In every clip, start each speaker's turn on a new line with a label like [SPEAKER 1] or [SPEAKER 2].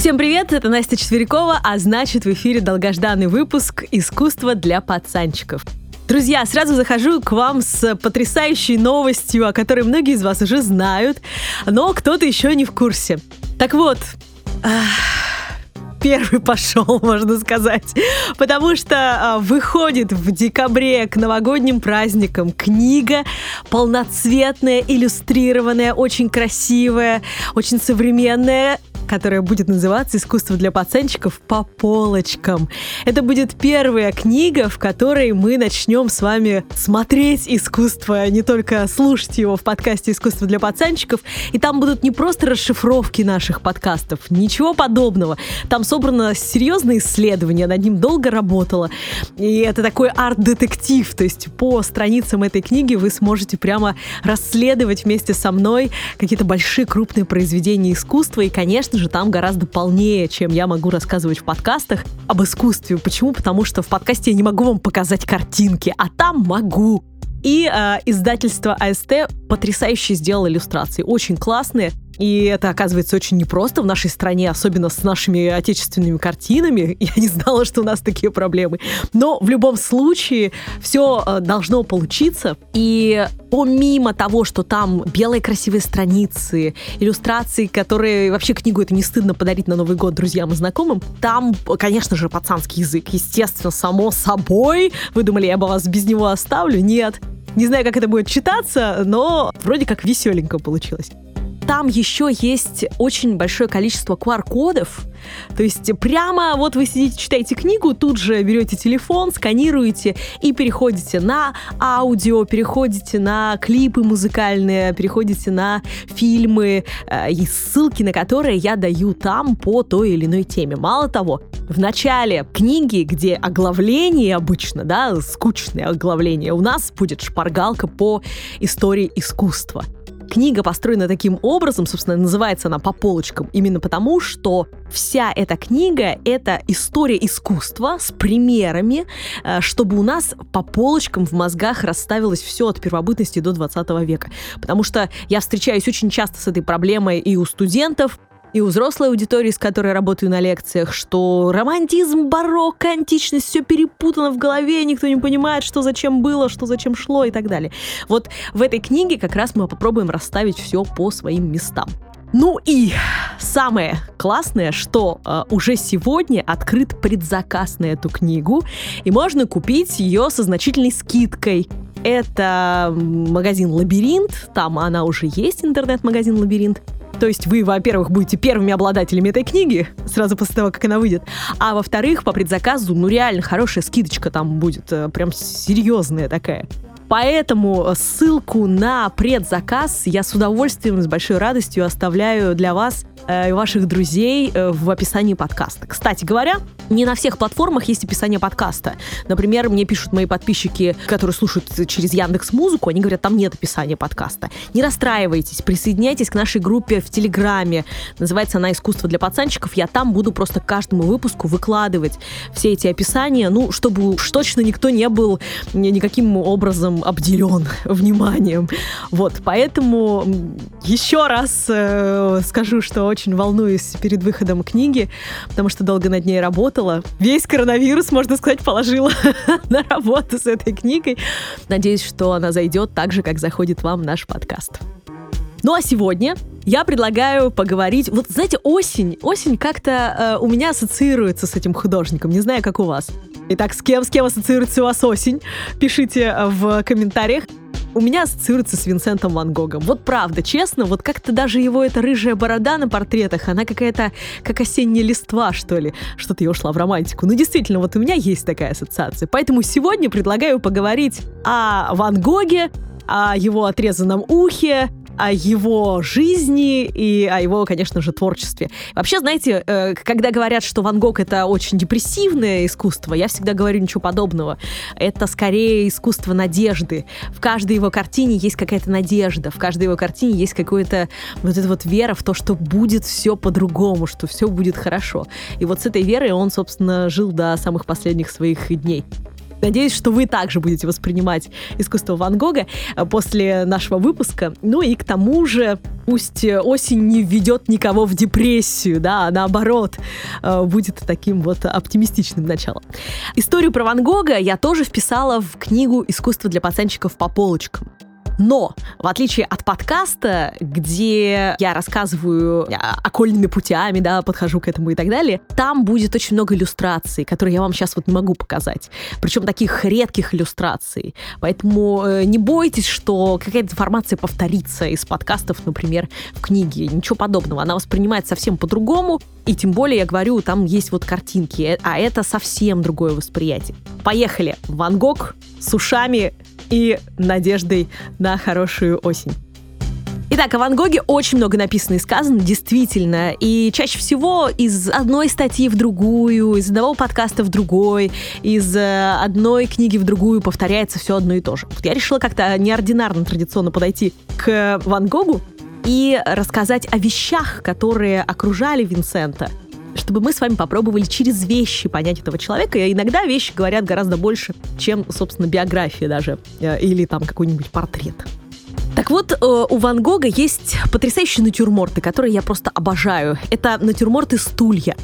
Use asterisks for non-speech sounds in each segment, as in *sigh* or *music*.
[SPEAKER 1] Всем привет, это Настя Четверякова, а значит в эфире долгожданный выпуск «Искусство для пацанчиков». Друзья, сразу захожу к вам с потрясающей новостью, о которой многие из вас уже знают, но кто-то еще не в курсе. Так вот, первый пошел, *laughs* можно сказать. Потому что а, выходит в декабре к новогодним праздникам книга полноцветная, иллюстрированная, очень красивая, очень современная которая будет называться «Искусство для пацанчиков по полочкам». Это будет первая книга, в которой мы начнем с вами смотреть искусство, не только слушать его в подкасте «Искусство для пацанчиков». И там будут не просто расшифровки наших подкастов, ничего подобного. Там собрано серьезное исследование, над ним долго работала. И это такой арт-детектив, то есть по страницам этой книги вы сможете прямо расследовать вместе со мной какие-то большие крупные произведения искусства. И, конечно же, там гораздо полнее, чем я могу рассказывать в подкастах об искусстве. Почему? Потому что в подкасте я не могу вам показать картинки, а там могу. И э, издательство АСТ потрясающе сделало иллюстрации, очень классные. И это, оказывается, очень непросто в нашей стране, особенно с нашими отечественными картинами. *laughs* Я не знала, что у нас такие проблемы. Но в любом случае все э, должно получиться. И помимо того, что там белые красивые страницы, иллюстрации, которые вообще книгу это не стыдно подарить на Новый год друзьям и знакомым, там, конечно же, пацанский язык. Естественно, само собой. Вы думали, я бы вас без него оставлю? Нет. Не знаю, как это будет читаться, но вроде как веселенько получилось там еще есть очень большое количество QR-кодов. То есть прямо вот вы сидите, читаете книгу, тут же берете телефон, сканируете и переходите на аудио, переходите на клипы музыкальные, переходите на фильмы э, и ссылки на которые я даю там по той или иной теме. Мало того, в начале книги, где оглавление обычно, да, скучное оглавление, у нас будет шпаргалка по истории искусства. Книга построена таким образом, собственно, называется она «По полочкам», именно потому, что вся эта книга — это история искусства с примерами, э, чтобы у нас по полочкам в мозгах расставилось все от первобытности до 20 века. Потому что я встречаюсь очень часто с этой проблемой и у студентов, и у взрослой аудитории, с которой работаю на лекциях, что романтизм, барокко, античность, все перепутано в голове, никто не понимает, что зачем было, что зачем шло и так далее. Вот в этой книге как раз мы попробуем расставить все по своим местам. Ну и самое классное, что э, уже сегодня открыт предзаказ на эту книгу, и можно купить ее со значительной скидкой. Это магазин «Лабиринт», там она уже есть, интернет-магазин «Лабиринт». То есть вы, во-первых, будете первыми обладателями этой книги сразу после того, как она выйдет, а во-вторых, по предзаказу, ну реально хорошая скидочка там будет, э, прям серьезная такая. Поэтому ссылку на предзаказ я с удовольствием, с большой радостью оставляю для вас э, ваших друзей э, в описании подкаста. Кстати говоря, не на всех платформах есть описание подкаста. Например, мне пишут мои подписчики, которые слушают через Яндекс Музыку, они говорят, там нет описания подкаста. Не расстраивайтесь, присоединяйтесь к нашей группе в Телеграме. Называется она «Искусство для пацанчиков». Я там буду просто каждому выпуску выкладывать все эти описания, ну, чтобы уж точно никто не был никаким образом обделен *laughs* вниманием. Вот, поэтому еще раз э, скажу, что очень волнуюсь перед выходом книги, потому что долго над ней работала. Весь коронавирус, можно сказать, положила *laughs* на работу с этой книгой. Надеюсь, что она зайдет так же, как заходит вам наш подкаст. Ну а сегодня я предлагаю поговорить. Вот знаете, осень, осень как-то э, у меня ассоциируется с этим художником. Не знаю, как у вас. Итак, с кем, с кем ассоциируется у вас осень? Пишите э, в комментариях. У меня ассоциируется с Винсентом Ван Гогом. Вот правда, честно, вот как-то даже его эта рыжая борода на портретах, она какая-то как осенняя листва, что ли. Что-то я ушла в романтику. Ну, действительно, вот у меня есть такая ассоциация. Поэтому сегодня предлагаю поговорить о Ван Гоге, о его отрезанном ухе, о его жизни и о его, конечно же, творчестве. Вообще, знаете, э, когда говорят, что Ван Гог это очень депрессивное искусство, я всегда говорю ничего подобного. Это скорее искусство надежды. В каждой его картине есть какая-то надежда, в каждой его картине есть какая-то вот эта вот вера в то, что будет все по-другому, что все будет хорошо. И вот с этой верой он, собственно, жил до самых последних своих дней. Надеюсь, что вы также будете воспринимать искусство Ван Гога э, после нашего выпуска. Ну и к тому же пусть осень не введет никого в депрессию, да, а наоборот э, будет таким вот оптимистичным началом. Историю про Ван Гога я тоже вписала в книгу «Искусство для пацанчиков по полочкам». Но, в отличие от подкаста, где я рассказываю окольными путями, да, подхожу к этому и так далее, там будет очень много иллюстраций, которые я вам сейчас вот не могу показать. Причем таких редких иллюстраций. Поэтому э, не бойтесь, что какая-то информация повторится из подкастов, например, в книге. Ничего подобного. Она воспринимается совсем по-другому. И тем более, я говорю, там есть вот картинки, э, а это совсем другое восприятие. Поехали! Ван Гог с ушами и надеждой на хорошую осень. Итак, о Ван Гоге очень много написано и сказано, действительно. И чаще всего из одной статьи в другую, из одного подкаста в другой, из э, одной книги в другую повторяется все одно и то же. Вот я решила как-то неординарно, традиционно подойти к Ван Гогу и рассказать о вещах, которые окружали Винсента чтобы мы с вами попробовали через вещи понять этого человека. И иногда вещи говорят гораздо больше, чем, собственно, биография даже э, или там какой-нибудь портрет. Так вот, э, у Ван Гога есть потрясающие натюрморты, которые я просто обожаю. Это натюрморты стулья.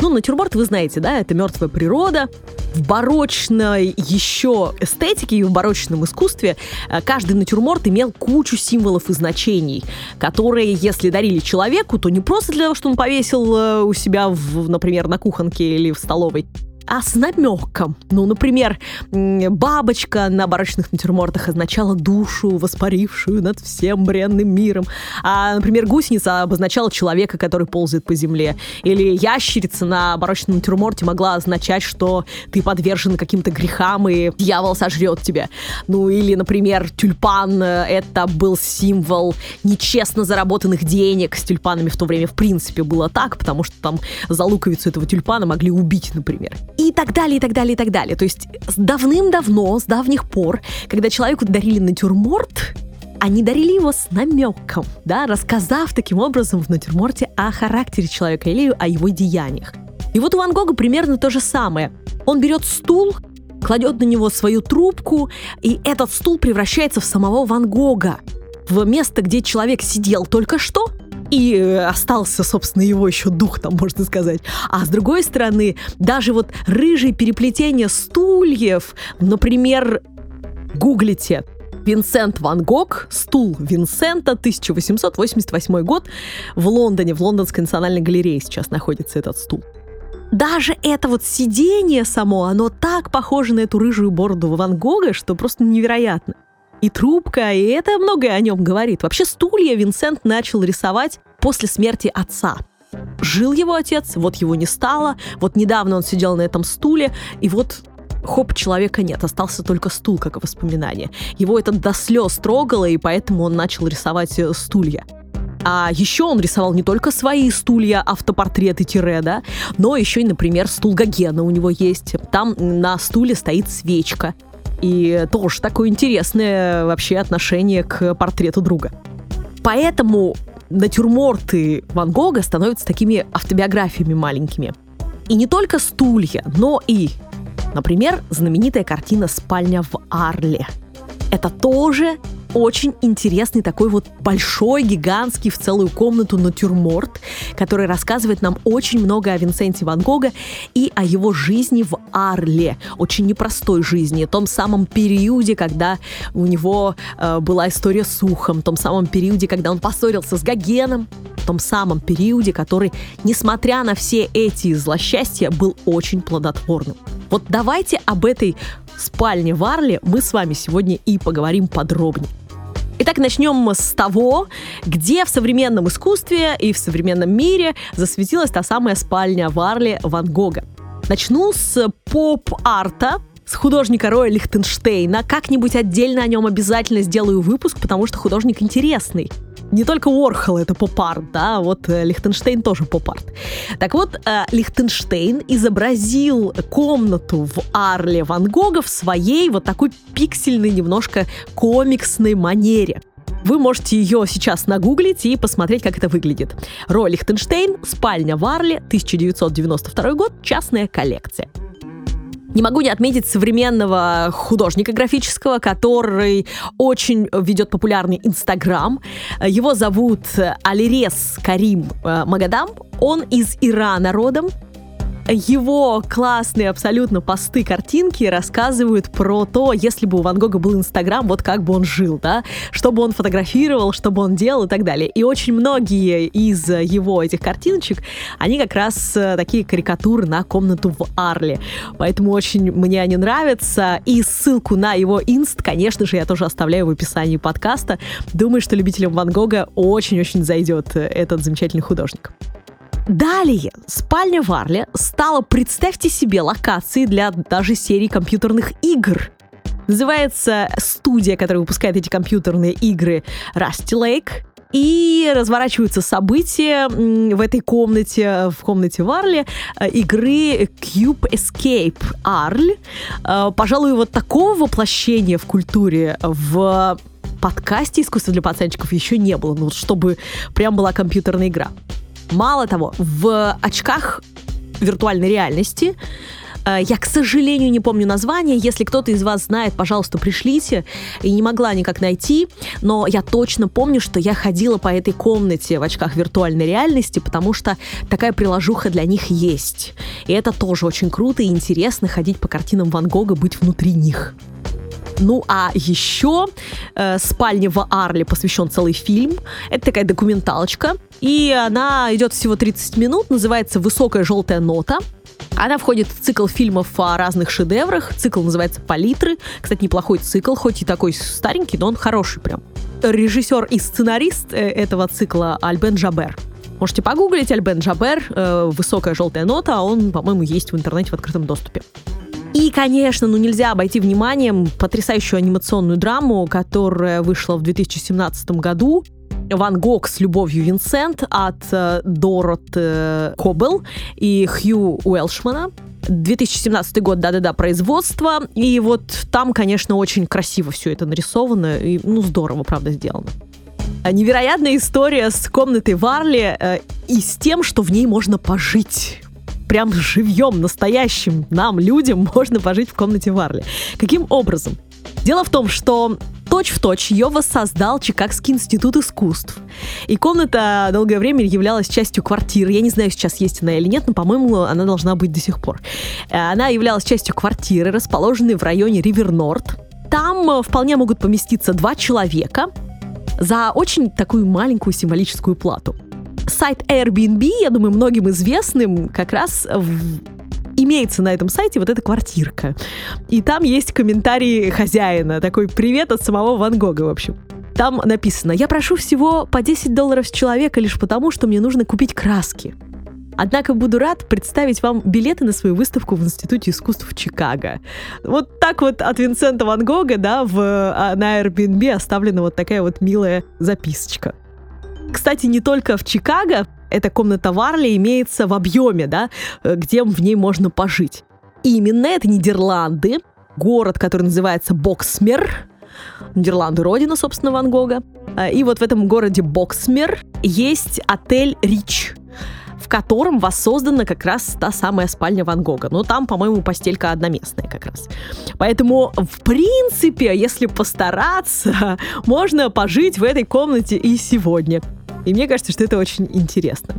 [SPEAKER 1] Ну, натюрморт, вы знаете, да, это мертвая природа. В барочной еще эстетике и в барочном искусстве э, каждый натюрморт имел кучу символов и значений, которые, если дарили человеку, то не просто для того, что он повесил э, у себя, в, например, на кухонке или в столовой, а с намеком. Ну, например, бабочка на барочных натюрмортах означала душу, воспарившую над всем бренным миром. А, например, гусеница обозначала человека, который ползает по земле. Или ящерица на барочном натюрморте могла означать, что ты подвержен каким-то грехам, и дьявол сожрет тебя. Ну, или, например, тюльпан э, — это был символ нечестно заработанных денег. С тюльпанами в то время, в принципе, было так, потому что там за луковицу этого тюльпана могли убить, например и так далее, и так далее, и так далее. То есть давным-давно, с давних пор, когда человеку дарили натюрморт, они дарили его с намеком, да, рассказав таким образом в натюрморте о характере человека или о его деяниях. И вот у Ван Гога примерно то же самое. Он берет стул, кладет на него свою трубку, и этот стул превращается в самого Ван Гога. В место, где человек сидел только что, и э, остался, собственно, его еще дух, там, можно сказать. А с другой стороны, даже вот рыжие переплетения стульев, например, гуглите Винсент Ван Гог, стул Винсента, 1888 год, в Лондоне, в Лондонской национальной галерее сейчас находится этот стул. Даже это вот сидение само, оно так похоже на эту рыжую бороду Ван Гога, что просто невероятно и трубка, и это многое о нем говорит. Вообще стулья Винсент начал рисовать после смерти отца. Жил его отец, вот его не стало, вот недавно он сидел на этом стуле, и вот хоп, человека нет, остался только стул, как воспоминание. Его это до слез трогало, и поэтому он начал рисовать э, стулья. А еще он рисовал не только свои стулья, автопортреты тире, да, но еще и, например, стул Гогена у него есть. Там на стуле стоит свечка. И тоже такое интересное вообще отношение к портрету друга. Поэтому натюрморты Ван Гога становятся такими автобиографиями маленькими. И не только стулья, но и, например, знаменитая картина «Спальня в Арле». Это тоже очень интересный такой вот большой, гигантский в целую комнату натюрморт, который рассказывает нам очень много о Винсенте Ван Гога и о его жизни в Арле, очень непростой жизни, том самом периоде, когда у него э, была история с ухом, том самом периоде, когда он поссорился с Гогеном, том самом периоде, который, несмотря на все эти злосчастья, был очень плодотворным. Вот давайте об этой спальне в Арле мы с вами сегодня и поговорим подробнее. Итак, начнем с того, где в современном искусстве и в современном мире засветилась та самая спальня в Арле Ван Гога. Начну с поп-арта, с художника Роя Лихтенштейна. Как-нибудь отдельно о нем обязательно сделаю выпуск, потому что художник интересный не только Уорхол это поп-арт, да, вот э, Лихтенштейн тоже поп-арт. Так вот, э, Лихтенштейн изобразил комнату в Арле Ван Гога в своей вот такой пиксельной, немножко комиксной манере. Вы можете ее сейчас нагуглить и посмотреть, как это выглядит. Рой Лихтенштейн, спальня в Арле, 1992 год, частная коллекция. Не могу не отметить современного художника графического, который очень ведет популярный Инстаграм. Его зовут Алирес Карим э, Магадам. Он из Ирана родом, его классные абсолютно посты, картинки рассказывают про то, если бы у Ван Гога был Инстаграм, вот как бы он жил, да, что бы он фотографировал, что бы он делал и так далее. И очень многие из его этих картиночек, они как раз э, такие карикатуры на комнату в Арле. Поэтому очень мне они нравятся. И ссылку на его инст, конечно же, я тоже оставляю в описании подкаста. Думаю, что любителям Ван Гога очень-очень зайдет этот замечательный художник. Далее, спальня Варли стала, представьте себе, локацией для даже серии компьютерных игр. Называется студия, которая выпускает эти компьютерные игры Rusty Lake. И разворачиваются события в этой комнате, в комнате Варли, э, игры Cube Escape Arl. Э, пожалуй, вот такого воплощения в культуре в подкасте «Искусство для пацанчиков» еще не было, ну, чтобы прям была компьютерная игра. Мало того, в очках виртуальной реальности э, я, к сожалению, не помню название. Если кто-то из вас знает, пожалуйста, пришлите. И не могла никак найти, но я точно помню, что я ходила по этой комнате в очках виртуальной реальности, потому что такая приложуха для них есть. И это тоже очень круто и интересно ходить по картинам Ван Гога, быть внутри них. Ну а еще э, «Спальня в Арле» посвящен целый фильм. Это такая документалочка. И она идет всего 30 минут, называется «Высокая желтая нота». Она входит в цикл фильмов о разных шедеврах. Цикл называется «Палитры». Кстати, неплохой цикл, хоть и такой старенький, но он хороший прям. Режиссер и сценарист э, этого цикла Альбен Жабер. Можете погуглить Альбен Жабер, э, «Высокая желтая нота», он, по-моему, есть в интернете в открытом доступе. И, конечно, ну нельзя обойти вниманием потрясающую анимационную драму, которая вышла в 2017 году. Ван Гог с любовью Винсент от э, Дорот э, Кобел и Хью Уэлшмана. 2017 год, да-да-да, производство. И вот там, конечно, очень красиво все это нарисовано. И, ну, здорово, правда, сделано. Невероятная история с комнатой Варли э, и с тем, что в ней можно пожить прям живьем, настоящим нам, людям, *laughs* можно пожить в комнате Варли. Каким образом? Дело в том, что точь-в-точь ее воссоздал Чикагский институт искусств. И комната долгое время являлась частью квартиры. Я не знаю, сейчас есть она или нет, но, по-моему, она должна быть до сих пор. Э, она являлась частью квартиры, расположенной в районе Ривер-Норд. Там э, вполне могут поместиться два человека за очень такую маленькую символическую плату сайт Airbnb, я думаю, многим известным, как раз в имеется на этом сайте вот эта квартирка. И там есть комментарий хозяина, такой привет от самого Ван Гога, в общем. Там написано, я прошу всего по 10 долларов с человека лишь потому, что мне нужно купить краски. Однако буду рад представить вам билеты на свою выставку в Институте искусств в Чикаго. Вот так вот от Винсента Ван Гога, да, в, а, на Airbnb оставлена вот такая вот милая записочка. Кстати, не только в Чикаго эта комната Варли имеется в объеме, да, где в ней можно пожить. И именно это Нидерланды, город, который называется Боксмер, Нидерланды родина, собственно, Ван Гога. И вот в этом городе Боксмер есть отель Рич в котором воссоздана как раз та самая спальня Ван Гога. Но там, по-моему, постелька одноместная как раз. Поэтому, в принципе, если постараться, *laughs* можно пожить в этой комнате и сегодня. И мне кажется, что это очень интересно.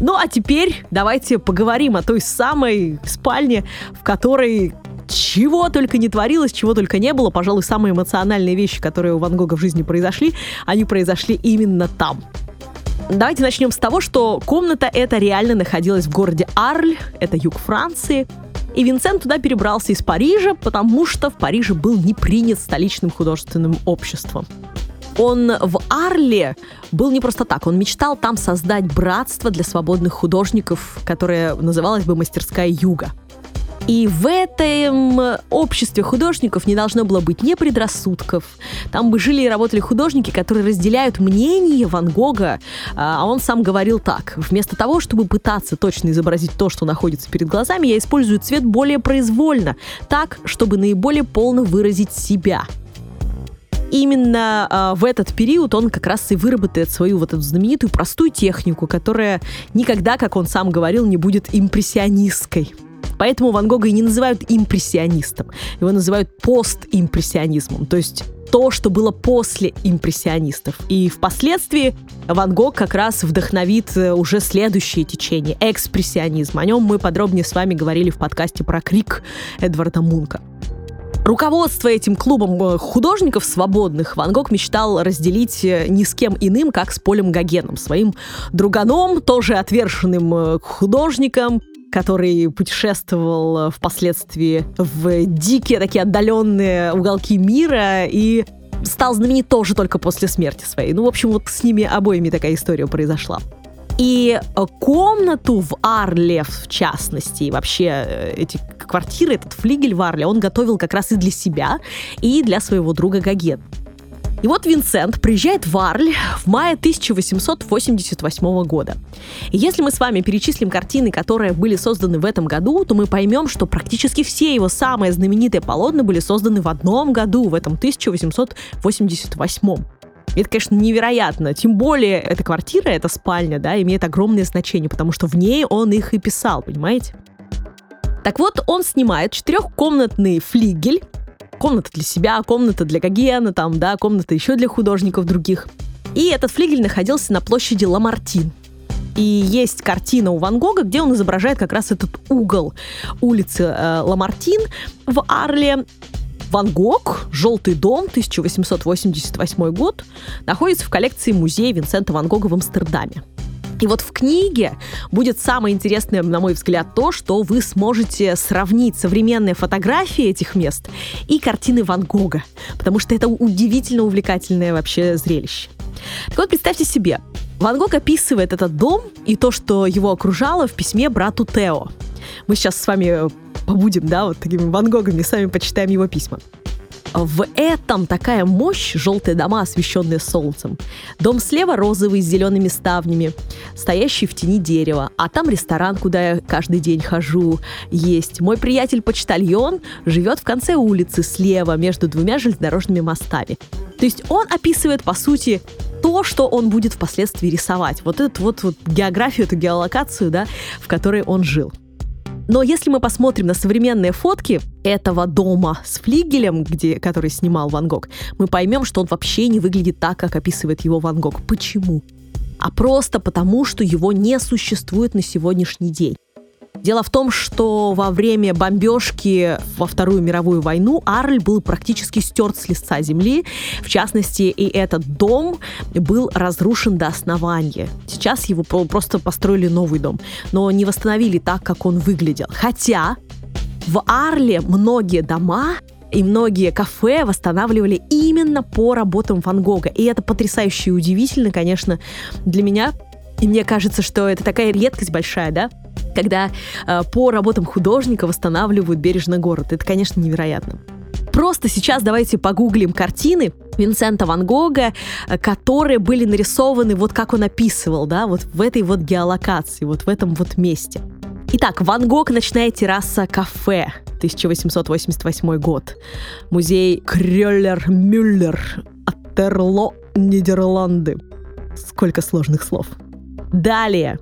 [SPEAKER 1] Ну а теперь давайте поговорим о той самой спальне, в которой чего только не творилось, чего только не было. Пожалуй, самые эмоциональные вещи, которые у Ван Гога в жизни произошли, они произошли именно там. Давайте начнем с того, что комната эта реально находилась в городе Арль, это юг Франции. И Винсент туда перебрался из Парижа, потому что в Париже был не принят столичным художественным обществом. Он в Арле был не просто так. Он мечтал там создать братство для свободных художников, которое называлось бы «Мастерская Юга». И в этом обществе художников не должно было быть ни предрассудков. Там бы жили и работали художники, которые разделяют мнение Ван Гога. А он сам говорил так. Вместо того, чтобы пытаться точно изобразить то, что находится перед глазами, я использую цвет более произвольно, так, чтобы наиболее полно выразить себя именно э, в этот период он как раз и выработает свою вот эту знаменитую простую технику, которая никогда, как он сам говорил, не будет импрессионистской. Поэтому Ван Гога и не называют импрессионистом. Его называют постимпрессионизмом, то есть то, что было после импрессионистов. И впоследствии Ван Гог как раз вдохновит э, уже следующее течение — экспрессионизм. О нем мы подробнее с вами говорили в подкасте про крик Эдварда Мунка. Руководство этим клубом э, художников свободных Ван Гог мечтал разделить э, ни с кем иным, как с Полем Гогеном, своим друганом, тоже отверженным художником, который путешествовал э, впоследствии в дикие такие отдаленные уголки мира и стал знаменит тоже только после смерти своей. Ну, в общем, вот с ними обоими такая история произошла. И э, комнату в Арле, в частности, и вообще э, эти квартиры, этот флигель в Арле, он готовил как раз и для себя, и для своего друга Гаген. И вот Винсент приезжает в Арль в мае 1888 года. И если мы с вами перечислим картины, которые были созданы в этом году, то мы поймем, что практически все его самые знаменитые полотна были созданы в одном году, в этом 1888. Это, конечно, невероятно. Тем более, эта квартира, эта спальня, да, имеет огромное значение, потому что в ней он их и писал, понимаете? Так вот, он снимает четырехкомнатный флигель комната для себя, комната для Гогена, там, да, комната еще для художников других. И этот флигель находился на площади Ламартин. И есть картина у Ван Гога, где он изображает как раз этот угол улицы э, Ламартин в Арле. Ван Гог, «Желтый дом», 1888 год, находится в коллекции музея Винсента Ван Гога в Амстердаме. И вот в книге будет самое интересное, на мой взгляд, то, что вы сможете сравнить современные фотографии этих мест и картины Ван Гога, потому что это удивительно увлекательное вообще зрелище. Так вот, представьте себе, Ван Гог описывает этот дом и то, что его окружало в письме брату Тео. Мы сейчас с вами побудем, да, вот такими Ван Гогами, сами почитаем его письма. В этом такая мощь, желтые дома, освещенные солнцем. Дом слева розовый с зелеными ставнями, стоящий в тени дерева. А там ресторан, куда я каждый день хожу, есть. Мой приятель-почтальон живет в конце улицы слева, между двумя железнодорожными мостами. То есть он описывает, по сути, то, что он будет впоследствии рисовать. Вот эту вот, вот географию, эту геолокацию, да, в которой он жил. Но если мы посмотрим на современные фотки этого дома с флигелем, где, который снимал Ван Гог, мы поймем, что он вообще не выглядит так, как описывает его Ван Гог. Почему? А просто потому, что его не существует на сегодняшний день. Дело в том, что во время бомбежки во Вторую мировую войну Арль был практически стерт с лица земли. В частности, и этот дом был разрушен до основания. Сейчас его просто построили новый дом, но не восстановили так, как он выглядел. Хотя в Арле многие дома и многие кафе восстанавливали именно по работам Ван Гога. И это потрясающе и удивительно, конечно, для меня. И мне кажется, что это такая редкость большая, да? Когда э, по работам художника восстанавливают бережный город. Это, конечно, невероятно. Просто сейчас давайте погуглим картины Винсента Ван Гога, э, которые были нарисованы вот как он описывал, да, вот в этой вот геолокации, вот в этом вот месте. Итак, Ван Гог «Ночная терраса кафе», 1888 год. Музей Крёллер-Мюллер, Атерло, Нидерланды. Сколько сложных слов. Далее.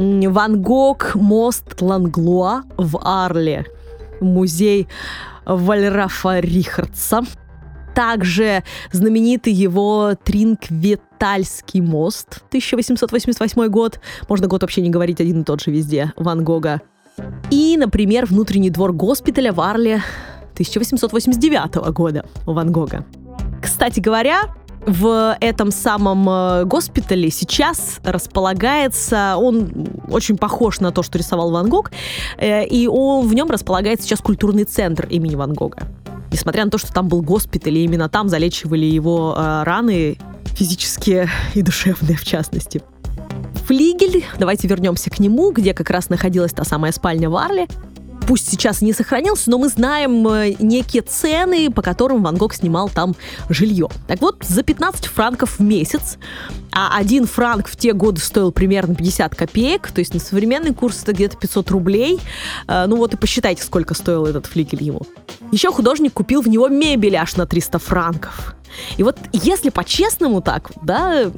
[SPEAKER 1] Ван Гог, мост Ланглуа в Арле, музей Вальрафа Рихардса. Также знаменитый его Тринкветальский мост, 1888 год. Можно год вообще не говорить один и тот же везде, Ван Гога. И, например, внутренний двор госпиталя в Арле 1889 года у Ван Гога. Кстати говоря, в этом самом э, госпитале сейчас располагается, он очень похож на то, что рисовал Ван Гог, э, и он, в нем располагается сейчас культурный центр имени Ван Гога. Несмотря на то, что там был госпиталь, и именно там залечивали его э, раны физические *laughs* и душевные в частности. Флигель, давайте вернемся к нему, где как раз находилась та самая спальня Варли пусть сейчас не сохранился, но мы знаем э, некие цены, по которым Ван Гог снимал там жилье. Так вот, за 15 франков в месяц, а один франк в те годы стоил примерно 50 копеек, то есть на современный курс это где-то 500 рублей. Э, ну вот и посчитайте, сколько стоил этот флигель ему. Еще художник купил в него мебель аж на 300 франков. И вот если по-честному так, да,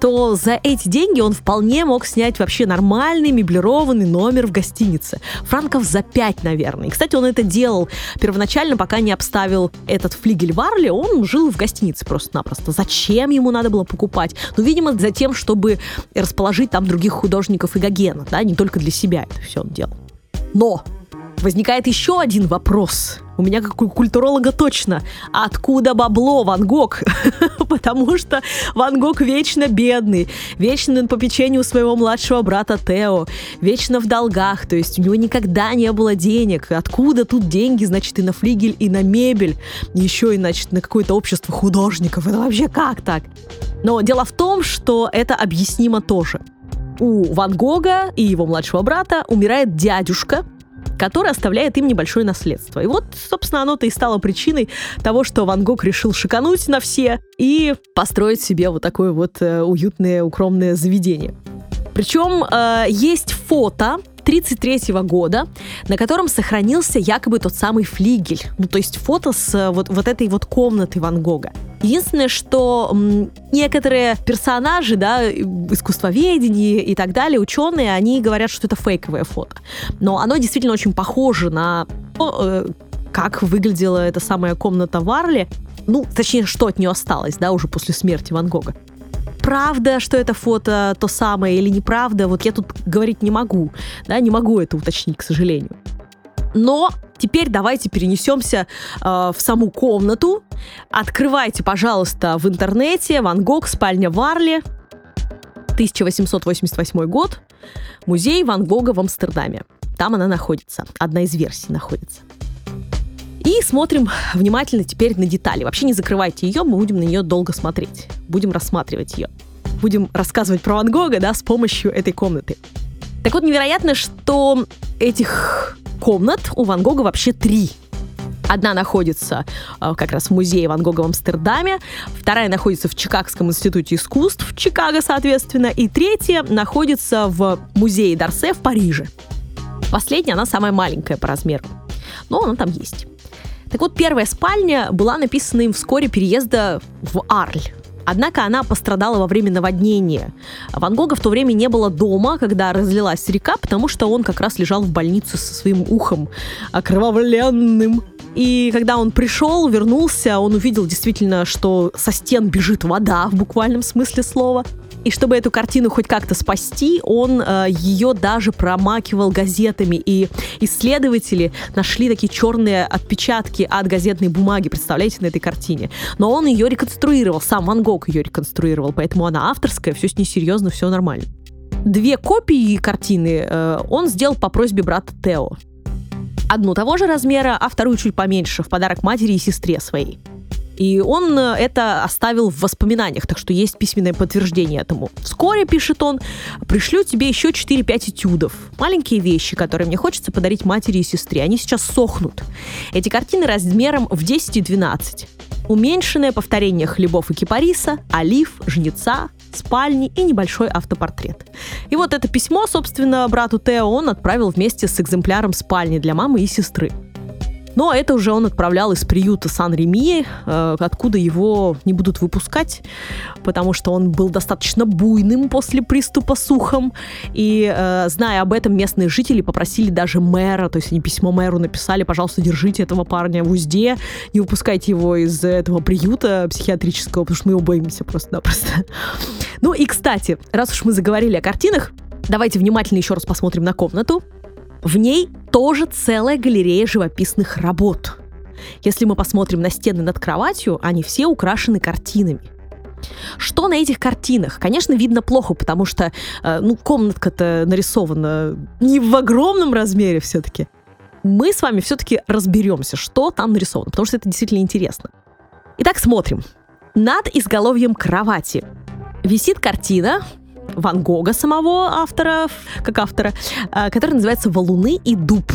[SPEAKER 1] то за эти деньги он вполне мог снять вообще нормальный меблированный номер в гостинице. Франков за 5, наверное. И, кстати, он это делал первоначально, пока не обставил этот флигель Варли, он жил в гостинице просто-напросто. Зачем ему надо было покупать? Ну, видимо, за тем, чтобы расположить там других художников и Гогена, да, не только для себя это все он делал. Но возникает еще один вопрос. У меня как культуролога точно. Откуда бабло, Ван Гог? *laughs* Потому что Ван Гог вечно бедный, вечно на попечении у своего младшего брата Тео, вечно в долгах, то есть у него никогда не было денег. Откуда тут деньги, значит, и на флигель, и на мебель, еще и, значит, на какое-то общество художников? Это вообще как так? Но дело в том, что это объяснимо тоже. У Ван Гога и его младшего брата умирает дядюшка, который оставляет им небольшое наследство. И вот, собственно, оно-то и стало причиной того, что Ван Гог решил шикануть на все и построить себе вот такое вот э, уютное, укромное заведение. Причем э, есть фото 1933 года, на котором сохранился якобы тот самый флигель. Ну, то есть фото с э, вот, вот этой вот комнаты Ван Гога. Единственное, что некоторые персонажи, да, искусствоведения и так далее, ученые, они говорят, что это фейковое фото. Но оно действительно очень похоже на то, э, как выглядела эта самая комната Варли. Ну, точнее, что от нее осталось, да, уже после смерти Ван Гога правда, что это фото то самое или неправда, вот я тут говорить не могу, да, не могу это уточнить, к сожалению. Но теперь давайте перенесемся э, в саму комнату. Открывайте, пожалуйста, в интернете Ван Гог, спальня Варли, 1888 год, музей Ван Гога в Амстердаме. Там она находится, одна из версий находится. И смотрим внимательно теперь на детали. Вообще не закрывайте ее, мы будем на нее долго смотреть. Будем рассматривать ее. Будем рассказывать про Ван Гога, да, с помощью этой комнаты. Так вот, невероятно, что этих комнат у Ван Гога вообще три. Одна находится э, как раз в музее Ван Гога в Амстердаме, вторая находится в Чикагском институте искусств в Чикаго, соответственно, и третья находится в музее Дарсе в Париже. Последняя, она самая маленькая по размеру, но она там есть. Так вот, первая спальня была написана им вскоре переезда в Арль. Однако она пострадала во время наводнения. Ван Гога в то время не было дома, когда разлилась река, потому что он как раз лежал в больнице со своим ухом окровавленным. И когда он пришел, вернулся, он увидел действительно, что со стен бежит вода в буквальном смысле слова. И чтобы эту картину хоть как-то спасти, он э, ее даже промакивал газетами. И исследователи нашли такие черные отпечатки от газетной бумаги, представляете, на этой картине. Но он ее реконструировал, сам Ван Гог ее реконструировал, поэтому она авторская, все с ней серьезно, все нормально. Две копии картины э, он сделал по просьбе брата Тео. Одну того же размера, а вторую чуть поменьше, в подарок матери и сестре своей. И он э, это оставил в воспоминаниях, так что есть письменное подтверждение этому. Вскоре, пишет он, пришлю тебе еще 4-5 этюдов. Маленькие вещи, которые мне хочется подарить матери и сестре. Они сейчас сохнут. Эти картины размером в 10 и 12. Уменьшенное повторение хлебов и кипариса, олив, жнеца, спальни и небольшой автопортрет. И вот это письмо, собственно, брату Тео он отправил вместе с экземпляром спальни для мамы и сестры. Но это уже он отправлял из приюта Сан-Реми, э, откуда его не будут выпускать, потому что он был достаточно буйным после приступа сухом. И, э, зная об этом, местные жители попросили даже мэра, то есть они письмо мэру написали, пожалуйста, держите этого парня в узде, не выпускайте его из этого приюта психиатрического, потому что мы его боимся просто-напросто. Ну и, кстати, раз уж мы заговорили о картинах, давайте внимательно еще раз посмотрим на комнату. В ней тоже целая галерея живописных работ. Если мы посмотрим на стены над кроватью, они все украшены картинами. Что на этих картинах? Конечно, видно плохо, потому что э, ну, комнатка-то нарисована не в огромном размере все-таки. Мы с вами все-таки разберемся, что там нарисовано, потому что это действительно интересно. Итак, смотрим. Над изголовьем кровати висит картина, Ван Гога самого автора, как автора, а, который называется «Валуны и дуб».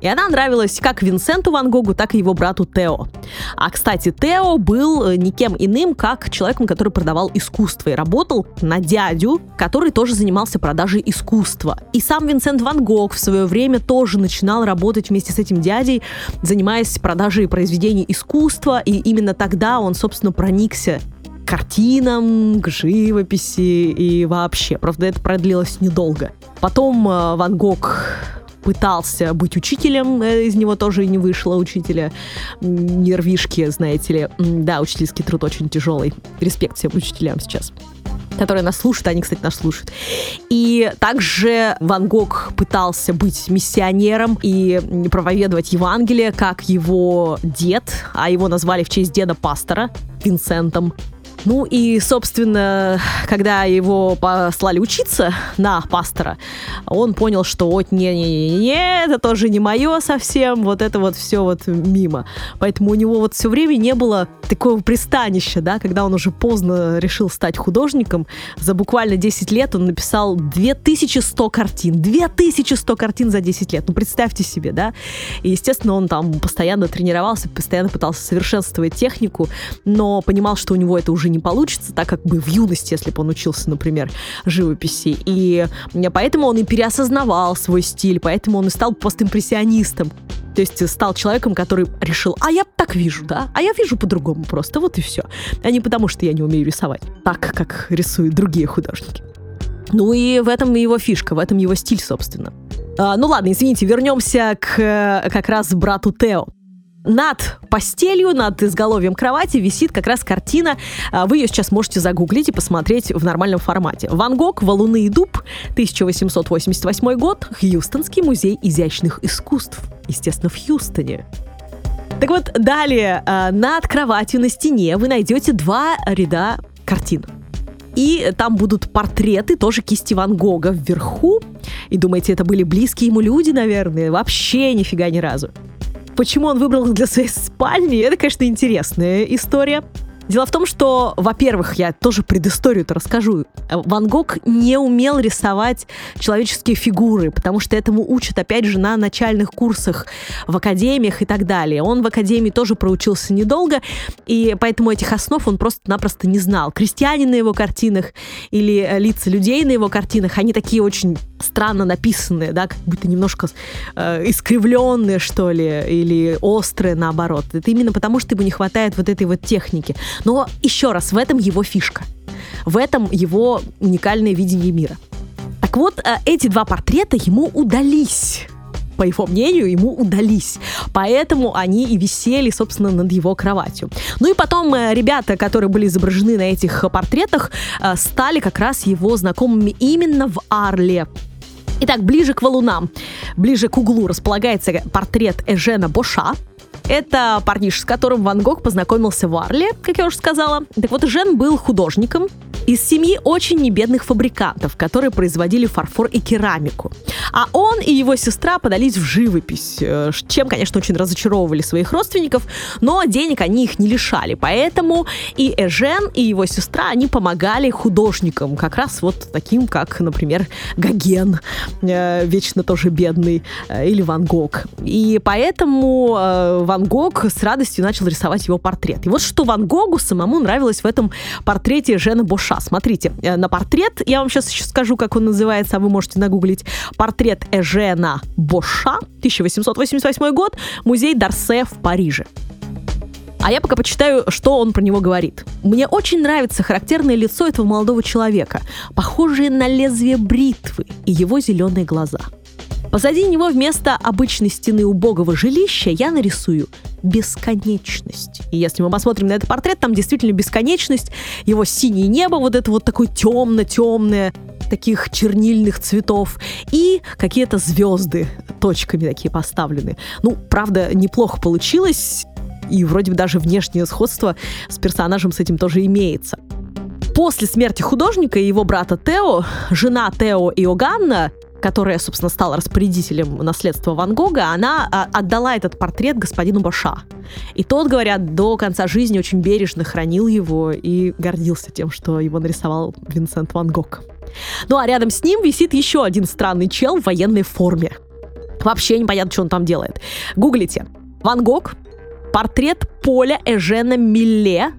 [SPEAKER 1] И она нравилась как Винсенту Ван Гогу, так и его брату Тео. А, кстати, Тео был э, никем иным, как человеком, который продавал искусство и работал на дядю, который тоже занимался продажей искусства. И сам Винсент Ван Гог в свое время тоже начинал работать вместе с этим дядей, занимаясь продажей произведений искусства, и именно тогда он, собственно, проникся картинам, к живописи и вообще. Правда, это продлилось недолго. Потом э, Ван Гог пытался быть учителем, э, из него тоже не вышло учителя. Нервишки, знаете ли. Да, учительский труд очень тяжелый. Респект всем учителям сейчас которые нас слушают, они, кстати, нас слушают. И также Ван Гог пытался быть миссионером и проповедовать Евангелие, как его дед, а его назвали в честь деда пастора Винсентом. Ну и, собственно, когда его послали учиться на пастора, он понял, что вот не-не-не, это тоже не мое совсем, вот это вот все вот мимо. Поэтому у него вот все время не было такого пристанища, да, когда он уже поздно решил стать художником. За буквально 10 лет он написал 2100 картин. 2100 картин за 10 лет. Ну, представьте себе, да. И, естественно, он там постоянно тренировался, постоянно пытался совершенствовать технику, но понимал, что у него это уже уже не получится, так как бы в юности, если бы он учился, например, живописи. И поэтому он и переосознавал свой стиль, поэтому он и стал постимпрессионистом. То есть стал человеком, который решил, а я так вижу, да, а я вижу по-другому просто, вот и все. А не потому, что я не умею рисовать так, как рисуют другие художники. Ну и в этом его фишка, в этом его стиль, собственно. А, ну ладно, извините, вернемся к э, как раз брату Тео над постелью, над изголовьем кровати висит как раз картина. А, вы ее сейчас можете загуглить и посмотреть в нормальном формате. Ван Гог, Валуны и дуб, 1888 год, Хьюстонский музей изящных искусств. Естественно, в Хьюстоне. Так вот, далее, а, над кроватью на стене вы найдете два ряда картин. И там будут портреты, тоже кисти Ван Гога вверху. И думаете, это были близкие ему люди, наверное? Вообще нифига ни разу. Почему он выбрал для своей спальни, это, конечно, интересная история. Дело в том, что, во-первых, я тоже предысторию-то расскажу. Ван Гог не умел рисовать человеческие фигуры, потому что этому учат, опять же, на начальных курсах в академиях и так далее. Он в академии тоже проучился недолго, и поэтому этих основ он просто-напросто не знал. Крестьяне на его картинах или э, лица людей на его картинах, они такие очень странно написанные, да, как будто немножко э, искривленные, что ли, или острые, наоборот. Это именно потому, что ему не хватает вот этой вот техники. Но еще раз, в этом его фишка. В этом его уникальное видение мира. Так вот, э, эти два портрета ему удались по его мнению, ему удались. Поэтому они и висели, собственно, над его кроватью. Ну и потом э, ребята, которые были изображены на этих портретах, э, стали как раз его знакомыми именно в Арле. Итак, ближе к валунам, ближе к углу располагается портрет Эжена Боша, это парниш, с которым Ван Гог познакомился в Арле, как я уже сказала. Так вот, Жен был художником из семьи очень небедных фабрикантов, которые производили фарфор и керамику. А он и его сестра подались в живопись, э, чем, конечно, очень разочаровывали своих родственников, но денег они их не лишали. Поэтому и Эжен, и его сестра, они помогали художникам, как раз вот таким, как, например, Гоген, э, вечно тоже бедный, э, или Ван Гог. И поэтому Ван Гог с радостью начал рисовать его портрет. И вот что Ван Гогу самому нравилось в этом портрете Жена Боша. Смотрите, на портрет, я вам сейчас еще скажу, как он называется, а вы можете нагуглить. Портрет Эжена Боша, 1888 год, музей Дарсе в Париже. А я пока почитаю, что он про него говорит. Мне очень нравится характерное лицо этого молодого человека, похожее на лезвие бритвы и его зеленые глаза – Позади него вместо обычной стены убогого жилища я нарисую бесконечность. И если мы посмотрим на этот портрет, там действительно бесконечность, его синее небо, вот это вот такое темно-темное, таких чернильных цветов, и какие-то звезды точками такие поставлены. Ну, правда, неплохо получилось, и вроде бы даже внешнее сходство с персонажем с этим тоже имеется. После смерти художника и его брата Тео, жена Тео Иоганна которая, собственно, стала распорядителем наследства Ван Гога, она а, отдала этот портрет господину Боша. И тот, говорят, до конца жизни очень бережно хранил его и гордился тем, что его нарисовал Винсент Ван Гог. Ну а рядом с ним висит еще один странный чел в военной форме. Вообще непонятно, что он там делает. Гуглите. Ван Гог, портрет Поля Эжена Милле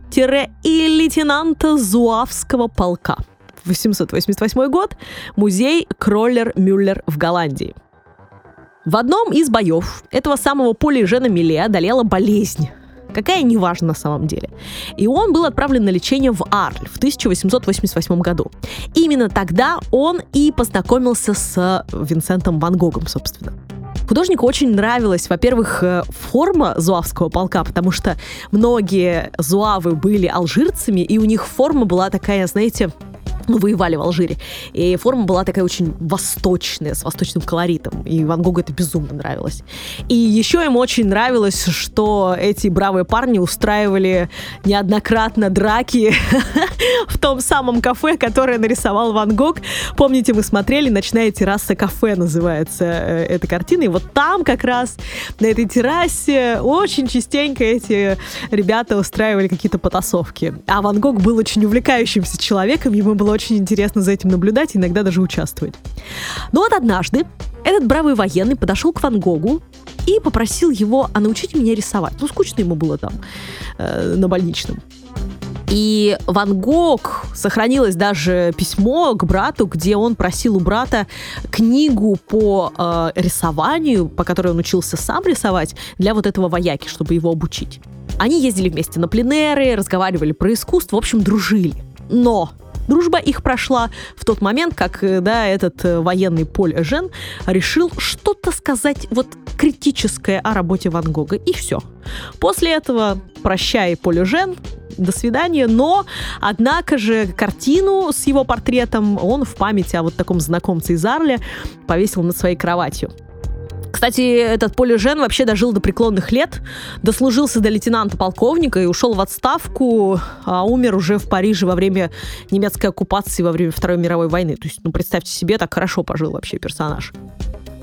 [SPEAKER 1] и лейтенанта Зуавского полка. 888 год. Музей Кроллер-Мюллер в Голландии. В одном из боев этого самого Поля Эжена Милле одолела болезнь какая неважно на самом деле. И он был отправлен на лечение в Арль в 1888 году. именно тогда он и познакомился с Винсентом Ван Гогом, собственно. Художнику очень нравилась, во-первых, э, форма зуавского полка, потому что многие зуавы были алжирцами, и у них форма была такая, знаете, воевали в Алжире. И форма была такая очень восточная, с восточным колоритом. И Ван Гогу это безумно нравилось. И еще ему очень нравилось, что эти бравые парни устраивали неоднократно драки *laughs* в том самом кафе, которое нарисовал Ван Гог. Помните, мы смотрели «Ночная терраса кафе» называется э, эта картина. И вот там как раз на этой террасе очень частенько эти ребята устраивали какие-то потасовки. А Ван Гог был очень увлекающимся человеком, ему было очень интересно за этим наблюдать, иногда даже участвовать. Но вот однажды этот бравый военный подошел к Ван Гогу и попросил его, а научите меня рисовать. Ну, скучно ему было там, э, на больничном. И Ван Гог сохранилось даже письмо к брату, где он просил у брата книгу по э, рисованию, по которой он учился сам рисовать, для вот этого вояки, чтобы его обучить. Они ездили вместе на пленеры, разговаривали про искусство, в общем, дружили. Но Дружба их прошла в тот момент, как э, да, этот э, военный Поль Эжен решил что-то сказать вот критическое о работе Ван Гога, и все. После этого прощай, Поль Эжен, до свидания, но, однако же, картину с его портретом он в памяти о вот таком знакомце из Арля повесил над своей кроватью. Кстати, этот Полижен вообще дожил до преклонных лет, дослужился до лейтенанта-полковника и ушел в отставку, а умер уже в Париже во время немецкой оккупации, во время Второй мировой войны. То есть, ну, представьте себе, так хорошо пожил вообще персонаж.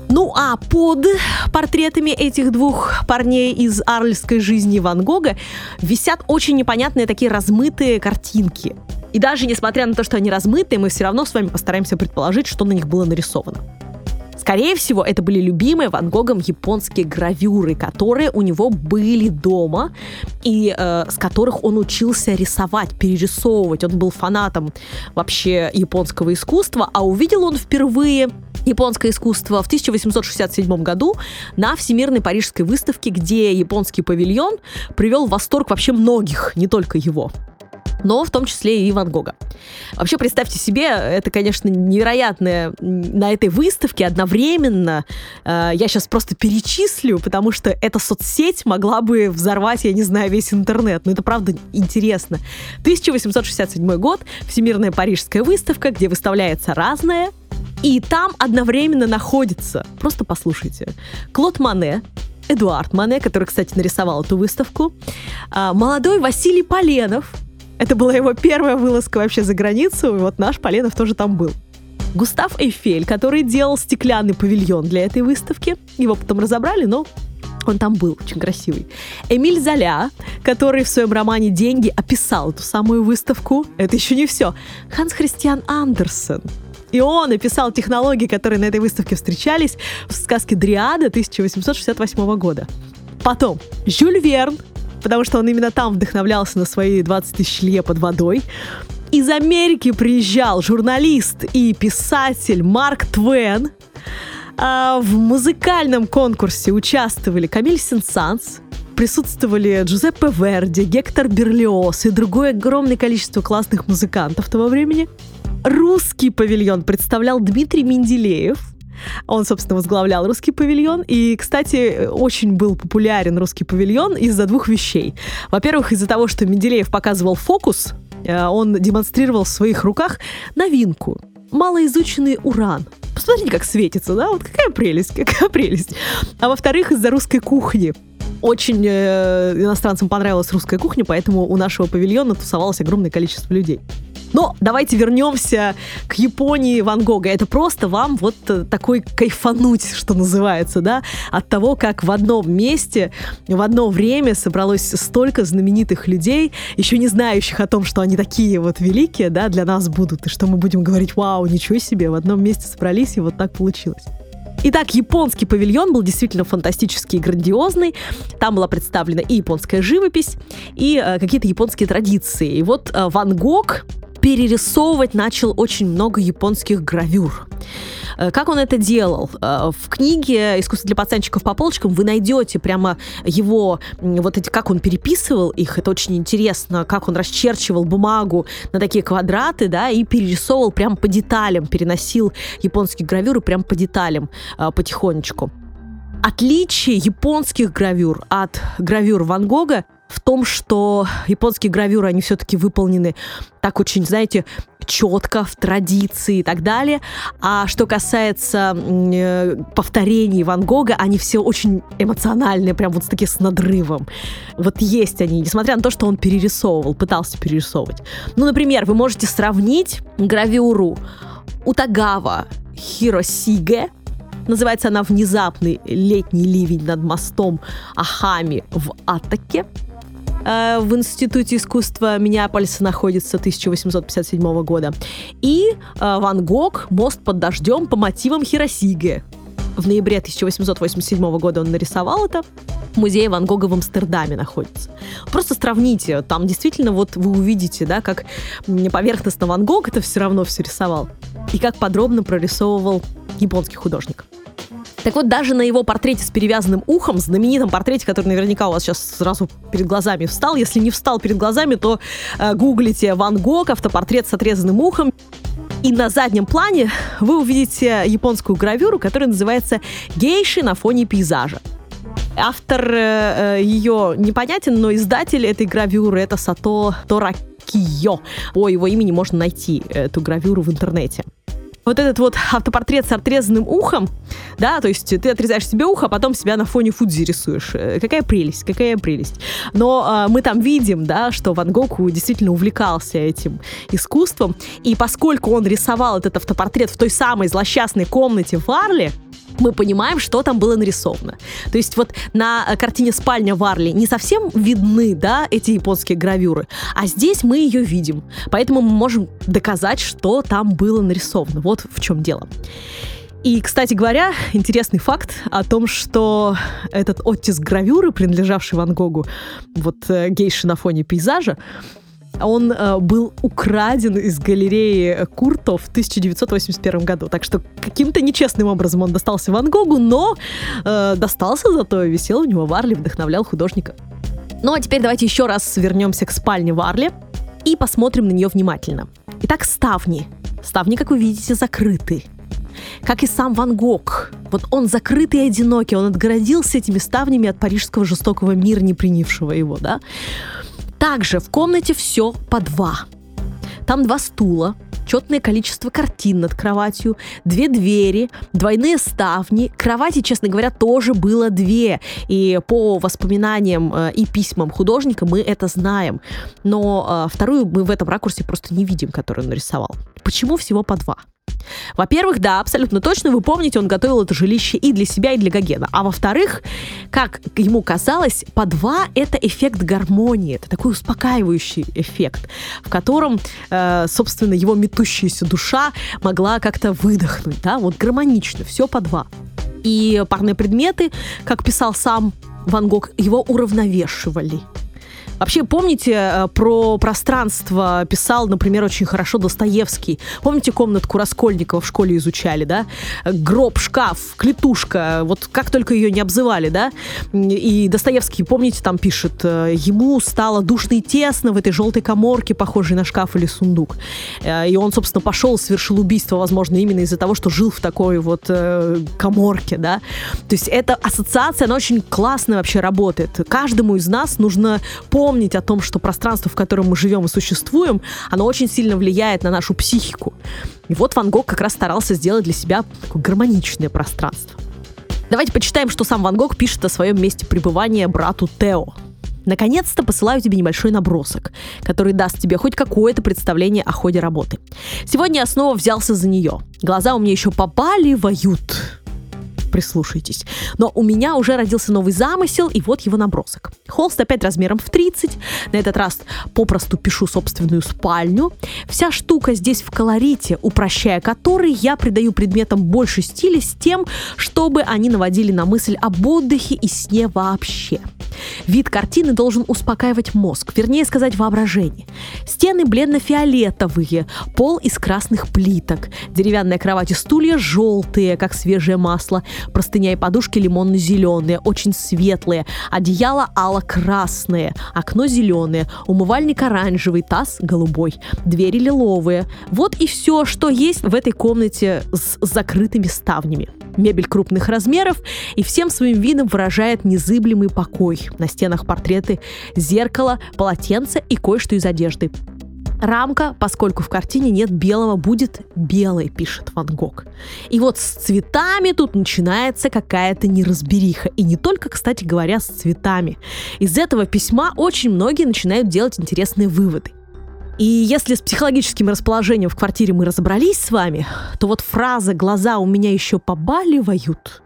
[SPEAKER 1] Ну а под портретами этих двух парней из арльской жизни Ван Гога висят очень непонятные такие размытые картинки. И даже несмотря на то, что они размытые, мы все равно с вами постараемся предположить, что на них было нарисовано. Скорее всего, это были любимые Ван Гогом японские гравюры, которые у него были дома и э, с которых он учился рисовать, перерисовывать. Он был фанатом вообще японского искусства, а увидел он впервые японское искусство в 1867 году на Всемирной Парижской выставке, где японский павильон привел в восторг вообще многих, не только его но в том числе и Ван Гога. Вообще, представьте себе, это, конечно, невероятное на этой выставке одновременно. Э, я сейчас просто перечислю, потому что эта соцсеть могла бы взорвать, я не знаю, весь интернет. Но это правда интересно. 1867 год, Всемирная Парижская выставка, где выставляется разное, и там одновременно находится, просто послушайте, Клод Мане, Эдуард Мане, который, кстати, нарисовал эту выставку, а, молодой Василий Поленов, это была его первая вылазка вообще за границу, и вот наш Поленов тоже там был. Густав Эйфель, который делал стеклянный павильон для этой выставки. Его потом разобрали, но он там был, очень красивый. Эмиль Золя, который в своем романе «Деньги» описал эту самую выставку. Это еще не все. Ханс Христиан Андерсен, и он описал технологии, которые на этой выставке встречались в сказке «Дриада» 1868 года. Потом Жюль Верн, потому что он именно там вдохновлялся на свои 20 тысяч лье под водой. Из Америки приезжал журналист и писатель Марк Твен. А в музыкальном конкурсе участвовали Камиль Сенсанс, присутствовали Джузеппе Верди, Гектор Берлиоз и другое огромное количество классных музыкантов того времени. Русский павильон представлял Дмитрий Менделеев – он, собственно, возглавлял русский павильон. И, кстати, очень был популярен русский павильон из-за двух вещей. Во-первых, из-за того, что Менделеев показывал фокус, э, он демонстрировал в своих руках новинку. Малоизученный уран. Посмотрите, как светится, да? Вот какая прелесть, какая прелесть. А во-вторых, из-за русской кухни очень э, иностранцам понравилась русская кухня, поэтому у нашего павильона тусовалось огромное количество людей. Но давайте вернемся к Японии Ван Гога. Это просто вам вот э, такой кайфануть, что называется, да, от того, как в одном месте, в одно время собралось столько знаменитых людей, еще не знающих о том, что они такие вот великие, да, для нас будут, и что мы будем говорить, вау, ничего себе, в одном месте собрались, и вот так получилось. Итак, японский павильон был действительно фантастический и грандиозный. Там была представлена и японская живопись, и э, какие-то японские традиции. И вот э, Ван Гог перерисовывать начал очень много японских гравюр. Э, как он это делал? Э, в книге «Искусство для пацанчиков по полочкам» вы найдете прямо его, вот эти, как он переписывал их, это очень интересно, как он расчерчивал бумагу на такие квадраты, да, и перерисовывал прямо по деталям, переносил японские гравюры прямо по деталям э, потихонечку. Отличие японских гравюр от гравюр Ван Гога в том, что японские гравюры, они все-таки выполнены так очень, знаете, четко, в традиции и так далее. А что касается э, повторений Ван Гога, они все очень эмоциональные, прям вот с таким с надрывом. Вот есть они, несмотря на то, что он перерисовывал, пытался перерисовывать. Ну, например, вы можете сравнить гравюру Утагава Хиросиге, Называется она «Внезапный летний ливень над мостом Ахами в Атаке». Э, в Институте искусства Миннеаполиса находится 1857 года. И э, Ван Гог «Мост под дождем» по мотивам Хиросиге. В ноябре 1887 года он нарисовал это. Музей Ван Гога в Амстердаме находится. Просто сравните, там действительно вот вы увидите, да, как поверхностно Ван Гог это все равно все рисовал, и как подробно прорисовывал японский художник. Так вот, даже на его портрете с перевязанным ухом, знаменитом портрете, который наверняка у вас сейчас сразу перед глазами встал, если не встал перед глазами, то э, гуглите Ван Гог, автопортрет с отрезанным ухом, и на заднем плане вы увидите японскую гравюру, которая называется «Гейши на фоне пейзажа». Автор э, ее непонятен, но издатель этой гравюры это Сато Торакио. По его имени можно найти эту гравюру в интернете вот этот вот автопортрет с отрезанным ухом, да, то есть ты отрезаешь себе ухо, а потом себя на фоне Фудзи рисуешь. Э, какая прелесть, какая прелесть. Но э, мы там видим, да, что Ван Гог действительно увлекался этим искусством, и поскольку он рисовал этот автопортрет в той самой злосчастной комнате в Арли, мы понимаем, что там было нарисовано. То есть вот на э, картине «Спальня Варли» не совсем видны, да, эти японские гравюры, а здесь мы ее видим. Поэтому мы можем доказать, что там было нарисовано. Вот в чем дело. И, кстати говоря, интересный факт о том, что этот оттиск гравюры, принадлежавший Ван Гогу, вот э, гейши на фоне пейзажа, он э, был украден из галереи Курто в 1981 году. Так что каким-то нечестным образом он достался Ван Гогу, но э, достался зато, висел у него в Арле, вдохновлял художника. Ну а теперь давайте еще раз вернемся к спальне в Арле и посмотрим на нее внимательно. Итак, ставни. Ставни, как вы видите, закрыты. Как и сам Ван Гог. Вот он закрытый и одинокий, он отгородился этими ставнями от парижского жестокого мира, не принявшего его, да. Также в комнате все по два. Там два стула, четное количество картин над кроватью, две двери, двойные ставни. Кровати, честно говоря, тоже было две. И по воспоминаниям э, и письмам художника мы это знаем. Но э, вторую мы в этом ракурсе просто не видим, которую он нарисовал. Почему всего по два? Во-первых, да, абсолютно точно, вы помните, он готовил это жилище и для себя, и для Гогена. А во-вторых, как ему казалось, по два — это эффект гармонии, это такой успокаивающий эффект, в котором, э, собственно, его метущаяся душа могла как-то выдохнуть, да, вот гармонично, все по два. И парные предметы, как писал сам Ван Гог, его уравновешивали. Вообще, помните, э, про пространство писал, например, очень хорошо Достоевский. Помните комнатку Раскольникова в школе изучали, да? Гроб, шкаф, клетушка, вот как только ее не обзывали, да? И Достоевский, помните, там пишет, э, ему стало душно и тесно в этой желтой коморке, похожей на шкаф или сундук. Э, и он, собственно, пошел, совершил убийство, возможно, именно из-за того, что жил в такой вот коморке, да? То есть эта ассоциация, она очень классно вообще работает. Каждому из нас нужно помнить, помнить о том, что пространство, в котором мы живем и существуем, оно очень сильно влияет на нашу психику. И вот Ван Гог как раз старался сделать для себя такое гармоничное пространство. Давайте почитаем, что сам Ван Гог пишет о своем месте пребывания брату Тео. Наконец-то посылаю тебе небольшой набросок, который даст тебе хоть какое-то представление о ходе работы. Сегодня я снова взялся за нее. Глаза у меня еще прислушайтесь. Но у меня уже родился новый замысел, и вот его набросок. Холст опять размером в 30. На этот раз попросту пишу собственную спальню. Вся штука здесь в колорите, упрощая который, я придаю предметам больше стиля с тем, чтобы они наводили на мысль об отдыхе и сне вообще. Вид картины должен успокаивать мозг, вернее сказать воображение. Стены бледно-фиолетовые, пол из красных плиток, деревянная кровать и стулья желтые, как свежее масло, простыня и подушки лимонно-зеленые, очень светлые, одеяло ало-красное, окно зеленое, умывальник оранжевый, таз голубой, двери лиловые. Вот и все, что есть в этой комнате с закрытыми ставнями. Мебель крупных размеров и всем своим видом выражает незыблемый покой. На стенах портреты, зеркало, полотенце и кое-что из одежды. Рамка, поскольку в картине нет белого, будет белой, пишет Ван Гог. И вот с цветами тут начинается какая-то неразбериха. И не только, кстати говоря, с цветами. Из этого письма очень многие начинают делать интересные выводы. И если с психологическим расположением в квартире мы разобрались с вами, то вот фраза «глаза у меня еще побаливают»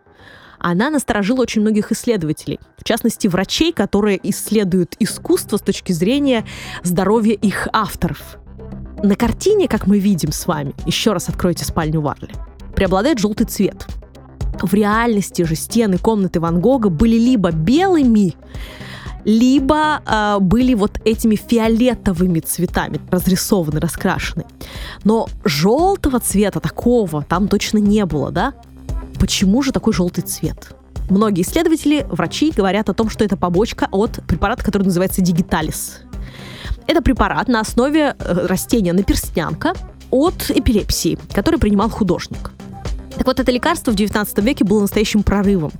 [SPEAKER 1] она насторожила очень многих исследователей, в частности врачей, которые исследуют искусство с точки зрения здоровья их авторов. На картине, как мы видим с вами, еще раз откройте спальню Варли, преобладает желтый цвет. В реальности же стены комнаты Ван Гога были либо белыми, либо э, были вот этими фиолетовыми цветами, разрисованы, раскрашены. Но желтого цвета такого там точно не было, да? Почему же такой желтый цвет? Многие исследователи, врачи говорят о том, что это побочка от препарата, который называется дигиталис. Это препарат на основе э, растения наперстнянка от эпилепсии, который принимал художник. Так вот, это лекарство в 19 веке было настоящим прорывом.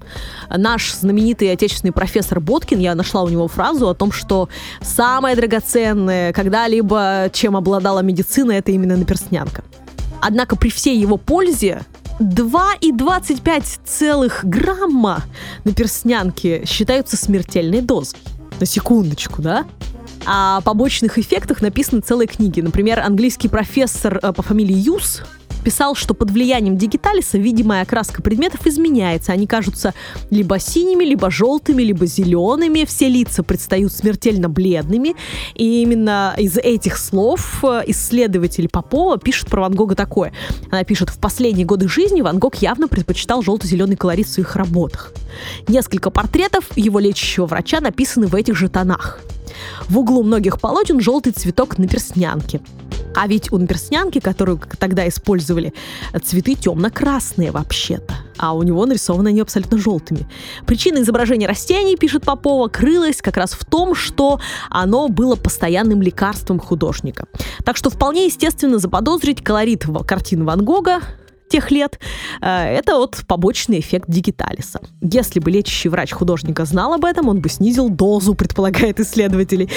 [SPEAKER 1] Наш знаменитый отечественный профессор Боткин, я нашла у него фразу о том, что самое драгоценное когда-либо, чем обладала медицина, это именно наперстнянка. Однако при всей его пользе 2,25 грамма наперстнянки считаются смертельной дозой. На секундочку, да? О побочных эффектах написаны целые книги. Например, английский профессор э, по фамилии Юс писал, что под влиянием дигиталиса видимая окраска предметов изменяется. Они кажутся либо синими, либо желтыми, либо зелеными. Все лица предстают смертельно бледными. И именно из этих слов э, исследователь Попова пишет про Ван Гога такое. Она пишет, в последние годы жизни Ван Гог явно предпочитал желто-зеленый колорит в своих работах. Несколько портретов его лечащего врача написаны в этих же тонах. В углу многих полотен желтый цветок на перстнянке. А ведь у наперстнянки, которую тогда использовали, цветы темно-красные вообще-то. А у него нарисованы они абсолютно желтыми. Причина изображения растений, пишет Попова, крылась как раз в том, что оно было постоянным лекарством художника. Так что вполне естественно заподозрить колорит картин Ван Гога, тех лет, э, это вот побочный эффект дигиталиса. Если бы лечащий врач художника знал об этом, он бы снизил дозу, предполагает исследователей,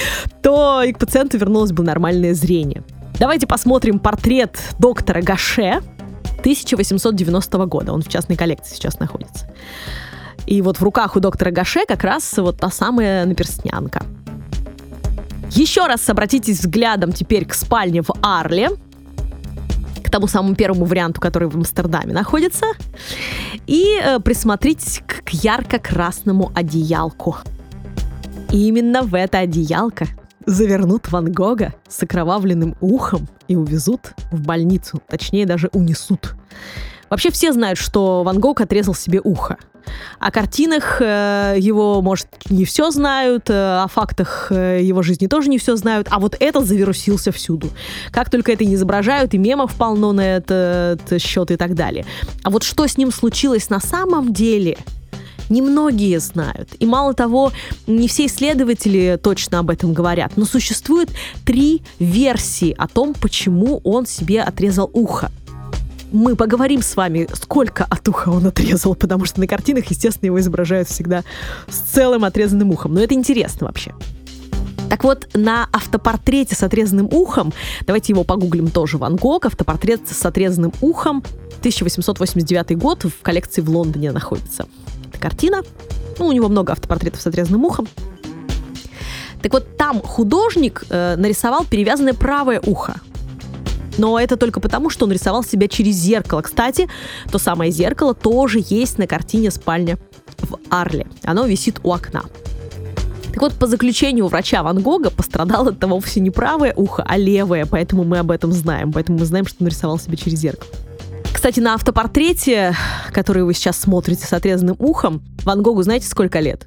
[SPEAKER 1] то и к пациенту вернулось бы нормальное зрение. Давайте посмотрим портрет доктора Гаше 1890 года. Он в частной коллекции сейчас находится. И вот в руках у доктора Гаше как раз вот та самая наперстнянка. Еще раз обратитесь взглядом теперь к спальне в Арле, тому самому первому варианту, который в Амстердаме находится, и э, присмотритесь к, к ярко-красному одеялку. И именно в это одеялко завернут Ван Гога с окровавленным ухом и увезут в больницу, точнее даже унесут. Вообще все знают, что Ван Гог отрезал себе ухо. О картинах э, его, может, не все знают, э, о фактах э, его жизни тоже не все знают, а вот это завирусился всюду. Как только это не изображают, и мемов полно на этот счет и так далее. А вот что с ним случилось на самом деле – немногие знают. И мало того, не все исследователи точно об этом говорят, но существует три версии о том, почему он себе отрезал ухо мы поговорим с вами, сколько от уха он отрезал, потому что на картинах, естественно, его изображают всегда с целым отрезанным ухом. Но это интересно вообще. Так вот, на автопортрете с отрезанным ухом, давайте его погуглим тоже, Ван Гог, автопортрет с отрезанным ухом, 1889 год, в коллекции в Лондоне находится эта картина. Ну, у него много автопортретов с отрезанным ухом. Так вот, там художник э, нарисовал перевязанное правое ухо. Но это только потому, что он рисовал себя через зеркало. Кстати, то самое зеркало тоже есть на картине «Спальня в Арле». Оно висит у окна. Так вот, по заключению врача Ван Гога пострадало это вовсе не правое ухо, а левое, поэтому мы об этом знаем. Поэтому мы знаем, что он рисовал себя через зеркало. Кстати, на автопортрете, который вы сейчас смотрите с отрезанным ухом, Ван Гогу знаете сколько лет?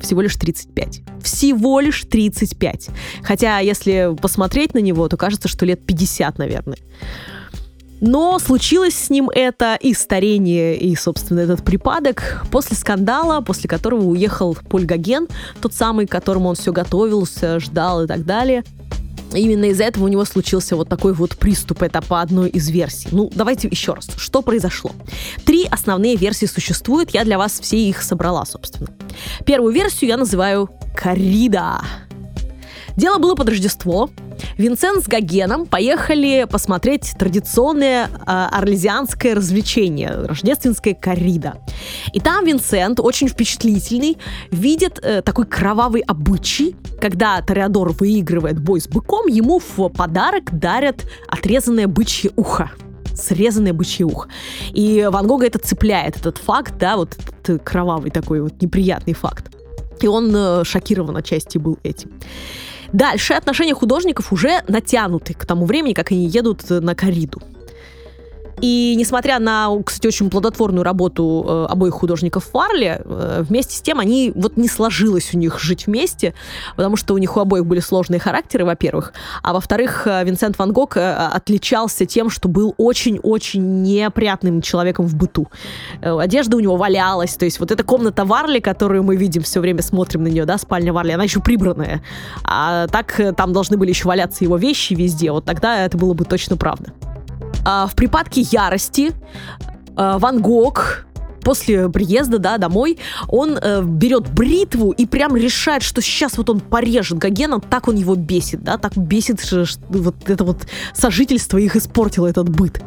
[SPEAKER 1] Всего лишь 35. Всего лишь 35. Хотя, если посмотреть на него, то кажется, что лет 50, наверное. Но случилось с ним это и старение, и, собственно, этот припадок после скандала, после которого уехал Поль Гоген, тот самый, к которому он все готовился, ждал и так далее. Именно из-за этого у него случился вот такой вот приступ. Это по одной из версий. Ну, давайте еще раз. Что произошло? Три основные версии существуют. Я для вас все их собрала, собственно. Первую версию я называю «Коррида». Дело было под Рождество. Винсент с Гогеном поехали посмотреть традиционное э, орлезианское развлечение, рождественская коррида. И там Винсент, очень впечатлительный, видит э, такой кровавый обычай, когда Тореадор выигрывает бой с быком, ему в подарок дарят отрезанное бычье ухо срезанное бычье ухо. И Ван Гога это цепляет, этот факт, да, вот этот кровавый такой вот неприятный факт. И он э, шокирован отчасти был этим. Дальше отношения художников уже натянуты к тому времени, как они едут на кориду. И несмотря на, кстати, очень плодотворную работу э, обоих художников Фарли, э, вместе с тем они вот не сложилось у них жить вместе, потому что у них у обоих были сложные характеры, во-первых, а во-вторых, э, Винсент Ван Гог э, отличался тем, что был очень-очень неопрятным человеком в быту. Э, одежда у него валялась, то есть вот эта комната Варли, которую мы видим все время, смотрим на нее, да, спальня Варли, она еще прибранная, а так э, там должны были еще валяться его вещи везде, вот тогда это было бы точно правда. А, в припадке ярости а, Ван Гог после приезда, да, домой, он э, берет бритву и прям решает, что сейчас вот он порежет Гогена, так он его бесит, да, так бесит, что, что вот это вот сожительство их испортило этот быт.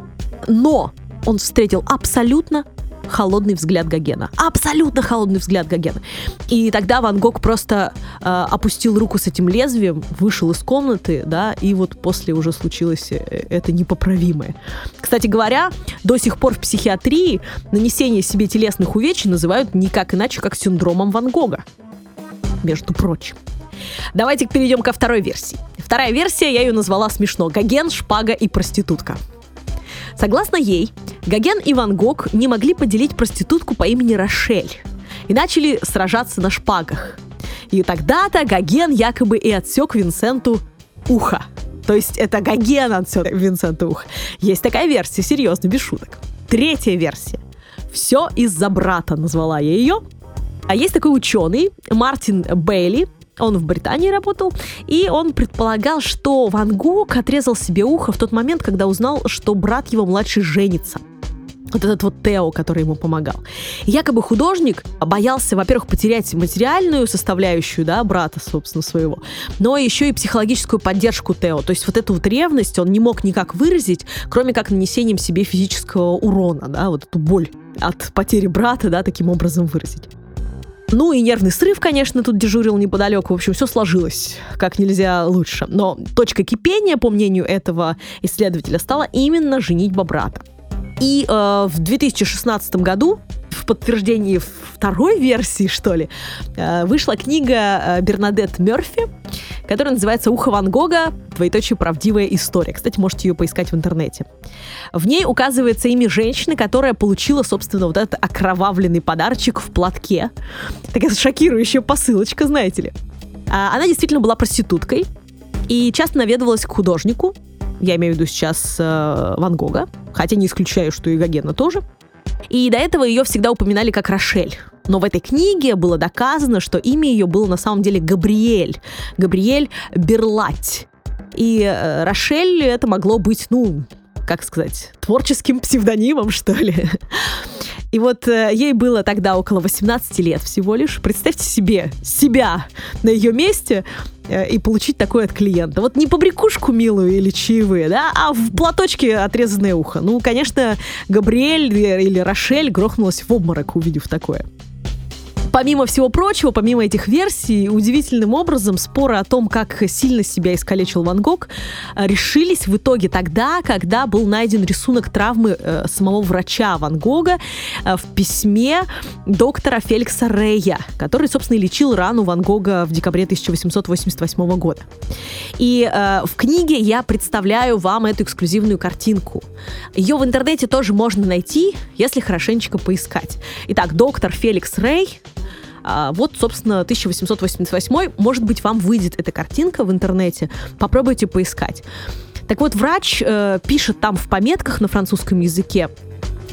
[SPEAKER 1] Но он встретил абсолютно холодный взгляд Гогена. Абсолютно холодный взгляд Гогена. И тогда Ван Гог просто э, опустил руку с этим лезвием, вышел из комнаты, да, и вот после уже случилось э, это непоправимое. Кстати говоря, до сих пор в психиатрии нанесение себе телесных увечий называют никак иначе, как синдромом Ван Гога. Между прочим. Давайте перейдем ко второй версии. Вторая версия, я ее назвала смешно. Гоген, шпага и проститутка. Согласно ей, Гоген и Ван Гог не могли поделить проститутку по имени Рошель и начали сражаться на шпагах. И тогда-то Гоген якобы и отсек Винсенту ухо. То есть это Гоген отсек Винсенту ухо. Есть такая версия, серьезно, без шуток. Третья версия. Все из-за брата, назвала я ее. А есть такой ученый, Мартин Бейли, он в Британии работал, и он предполагал, что Ван Гог отрезал себе ухо в тот момент, когда узнал, что брат его младший женится вот этот вот Тео, который ему помогал. якобы художник боялся, во-первых, потерять материальную составляющую, да, брата, собственно, своего, но еще и психологическую поддержку Тео. То есть вот эту вот ревность он не мог никак выразить, кроме как нанесением себе физического урона, да, вот эту боль от потери брата, да, таким образом выразить. Ну и нервный срыв, конечно, тут дежурил неподалеку. В общем, все сложилось как нельзя лучше. Но точка кипения, по мнению этого исследователя, стала именно женитьба брата. И э, в 2016 году в подтверждении второй версии, что ли, э, вышла книга э, Бернадет Мерфи, которая называется «Ухо Ван Гога. Двоеточие правдивая история». Кстати, можете ее поискать в интернете. В ней указывается имя женщины, которая получила, собственно, вот этот окровавленный подарочек в платке. Такая шокирующая посылочка, знаете ли. А, она действительно была проституткой и часто наведывалась к художнику, я имею в виду сейчас э, Ван Гога, хотя не исключаю, что и Гогена тоже. И до этого ее всегда упоминали как Рошель. Но в этой книге было доказано, что имя ее было на самом деле Габриэль. Габриэль Берлать. И э, Рошель это могло быть, ну, как сказать, творческим псевдонимом, что ли. И вот э, ей было тогда около 18 лет всего лишь. Представьте себе себя на ее месте э, и получить такое от клиента. Вот не побрякушку милую или чаевые, да, а в платочке отрезанное ухо. Ну, конечно, Габриэль или Рошель грохнулась в обморок, увидев такое. Помимо всего прочего, помимо этих версий, удивительным образом споры о том, как сильно себя искалечил Ван Гог, э, решились в итоге тогда, когда был найден рисунок травмы э, самого врача Ван Гога э, в письме доктора Феликса Рея, который, собственно, и лечил рану Ван Гога в декабре 1888 года. И э, в книге я представляю вам эту эксклюзивную картинку. Ее в интернете тоже можно найти, если хорошенечко поискать. Итак, доктор Феликс Рей а, вот, собственно, 1888. Может быть, вам выйдет эта картинка в интернете. Попробуйте поискать. Так вот, врач э, пишет там в пометках на французском языке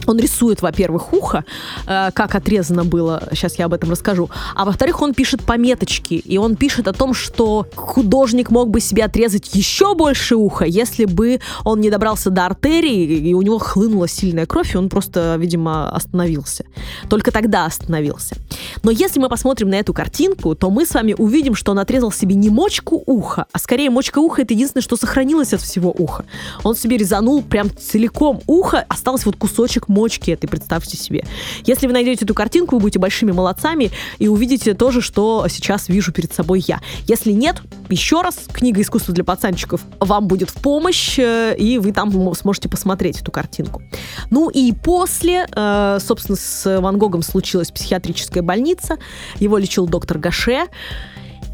[SPEAKER 1] он рисует, во-первых, ухо, э, как отрезано было, сейчас я об этом расскажу, а во-вторых, он пишет пометочки, и он пишет о том, что художник мог бы себе отрезать еще больше уха, если бы он не добрался до артерии, и у него хлынула сильная кровь, и он просто, видимо, остановился. Только тогда остановился. Но если мы посмотрим на эту картинку, то мы с вами увидим, что он отрезал себе не мочку уха, а скорее мочка уха это единственное, что сохранилось от всего уха. Он себе резанул прям целиком ухо, остался вот кусочек мочки этой, представьте себе. Если вы найдете эту картинку, вы будете большими молодцами и увидите то же, что сейчас вижу перед собой я. Если нет, еще раз, книга искусства для пацанчиков вам будет в помощь, э, и вы там сможете посмотреть эту картинку. Ну и после, э, собственно, с Ван Гогом случилась психиатрическая больница, его лечил доктор Гаше,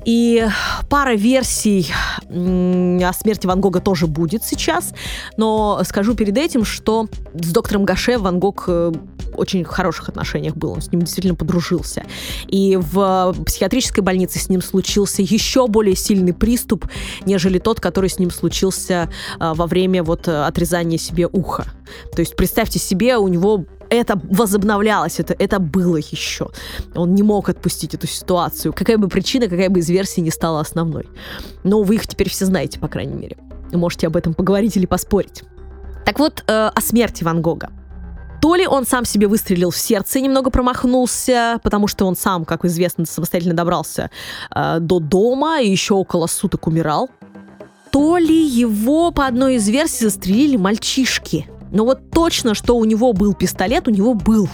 [SPEAKER 1] и пара версий о смерти Ван Гога тоже будет сейчас. Но скажу перед этим, что с доктором Гаше Ван Гог э, очень хороших отношениях был, он с ним действительно подружился. И в психиатрической больнице с ним случился еще более сильный приступ, нежели тот, который с ним случился э, во время вот отрезания себе уха. То есть представьте себе, у него это возобновлялось, это, это было еще. Он не мог отпустить эту ситуацию. Какая бы причина, какая бы из версий не стала основной. Но вы их теперь все знаете, по крайней мере. Вы можете об этом поговорить или поспорить. Так вот, э, о смерти Ван Гога. То ли он сам себе выстрелил в сердце и немного промахнулся, потому что он сам, как известно, самостоятельно добрался э, до дома и еще около суток умирал. То ли его, по одной из версий, застрелили мальчишки – но вот точно, что у него был пистолет, у него был.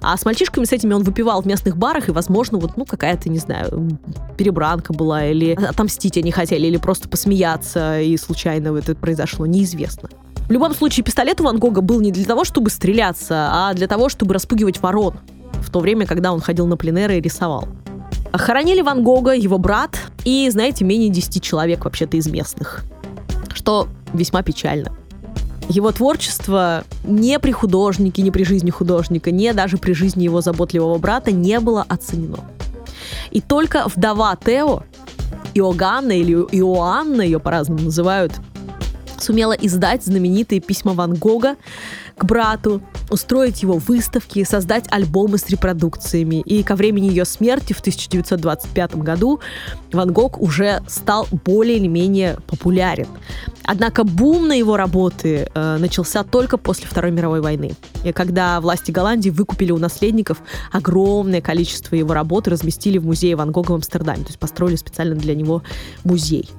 [SPEAKER 1] А с мальчишками с этими он выпивал в местных барах, и, возможно, вот, ну, какая-то, не знаю, перебранка была, или отомстить они хотели, или просто посмеяться, и случайно это произошло, неизвестно. В любом случае, пистолет у Ван Гога был не для того, чтобы стреляться, а для того, чтобы распугивать ворон, в то время, когда он ходил на пленеры и рисовал. Хоронили Ван Гога, его брат и, знаете, менее 10 человек вообще-то из местных. Что весьма печально. Его творчество не при художнике, не при жизни художника, не даже при жизни его заботливого брата не было оценено. И только вдова Тео, Иоганна или Иоанна, ее по-разному называют, сумела издать знаменитые письма Ван Гога к брату, устроить его выставки, создать альбомы с репродукциями. И ко времени ее смерти в 1925 году Ван Гог уже стал более или менее популярен. Однако бум на его работы э, начался только после Второй мировой войны, и когда власти Голландии выкупили у наследников огромное количество его работ и разместили в музее Ван Гога в Амстердаме, то есть построили специально для него музей.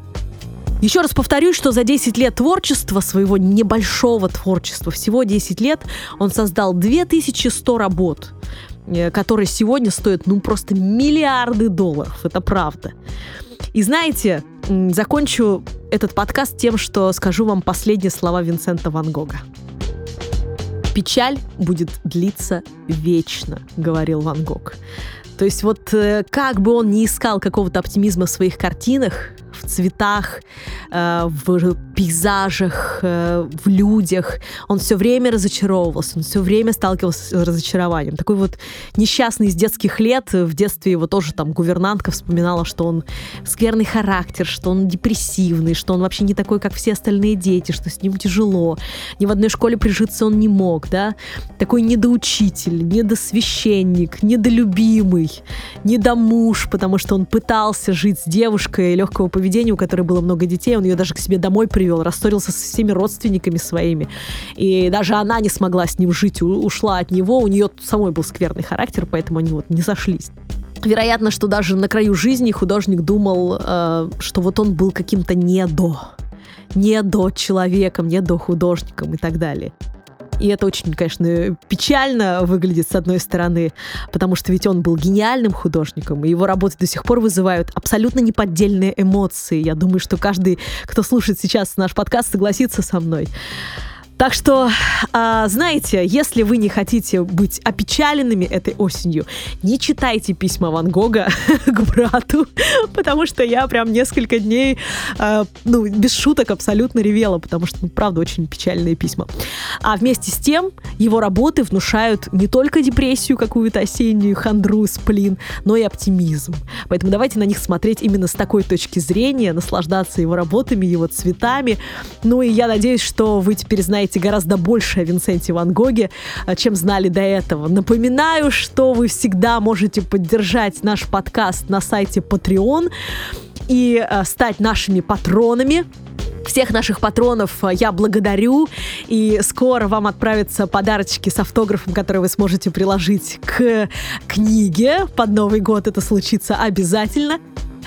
[SPEAKER 1] Еще раз повторюсь, что за 10 лет творчества, своего небольшого творчества, всего 10 лет, он создал 2100 работ, э, которые сегодня стоят, ну, просто миллиарды долларов. Это правда. И знаете, закончу этот подкаст тем, что скажу вам последние слова Винсента Ван Гога. «Печаль будет длиться вечно», — говорил Ван Гог. То есть вот э, как бы он ни искал какого-то оптимизма в своих картинах, в цветах, э, в пейзажах, э, в людях. Он все время разочаровывался, он все время сталкивался с разочарованием. Такой вот несчастный из детских лет. В детстве его тоже там гувернантка вспоминала, что он скверный характер, что он депрессивный, что он вообще не такой, как все остальные дети, что с ним тяжело. Ни в одной школе прижиться он не мог, да? Такой недоучитель, недосвященник, недолюбимый, недомуж, потому что он пытался жить с девушкой легкого поведения поведения, у которой было много детей, он ее даже к себе домой привел, рассорился со всеми родственниками своими. И даже она не смогла с ним жить, ушла от него, у нее самой был скверный характер, поэтому они вот не сошлись. Вероятно, что даже на краю жизни художник думал, э, что вот он был каким-то не до, не до человеком, не до художником и так далее. И это очень, конечно, печально выглядит с одной стороны, потому что ведь он был гениальным художником, и его работы до сих пор вызывают абсолютно неподдельные эмоции. Я думаю, что каждый, кто слушает сейчас наш подкаст, согласится со мной. Так что, а, знаете, если вы не хотите быть опечаленными этой осенью, не читайте письма Ван Гога *laughs* к брату, потому что я прям несколько дней, а, ну, без шуток абсолютно ревела, потому что, ну, правда, очень печальные письма. А вместе с тем его работы внушают не только депрессию какую-то осеннюю, хандру, сплин, но и оптимизм. Поэтому давайте на них смотреть именно с такой точки зрения, наслаждаться его работами, его цветами. Ну и я надеюсь, что вы теперь знаете знаете гораздо больше о Винсенте Ван Гоге, э, чем знали до этого. Напоминаю, что вы всегда можете поддержать наш подкаст на сайте Patreon и э, стать нашими патронами. Всех наших патронов э, я благодарю, и скоро вам отправятся подарочки с автографом, которые вы сможете приложить к книге. Под Новый год это случится обязательно.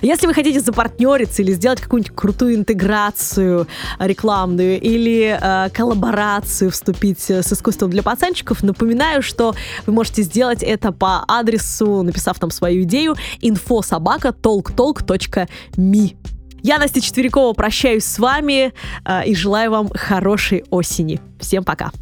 [SPEAKER 1] Если вы хотите запартнериться или сделать какую-нибудь крутую интеграцию рекламную или э, коллаборацию, вступить с искусством для пацанчиков, напоминаю, что вы можете сделать это по адресу, написав там свою идею, infosobaka.talktalk.me. Я, Настя Четверякова, прощаюсь с вами э, и желаю вам хорошей осени. Всем пока!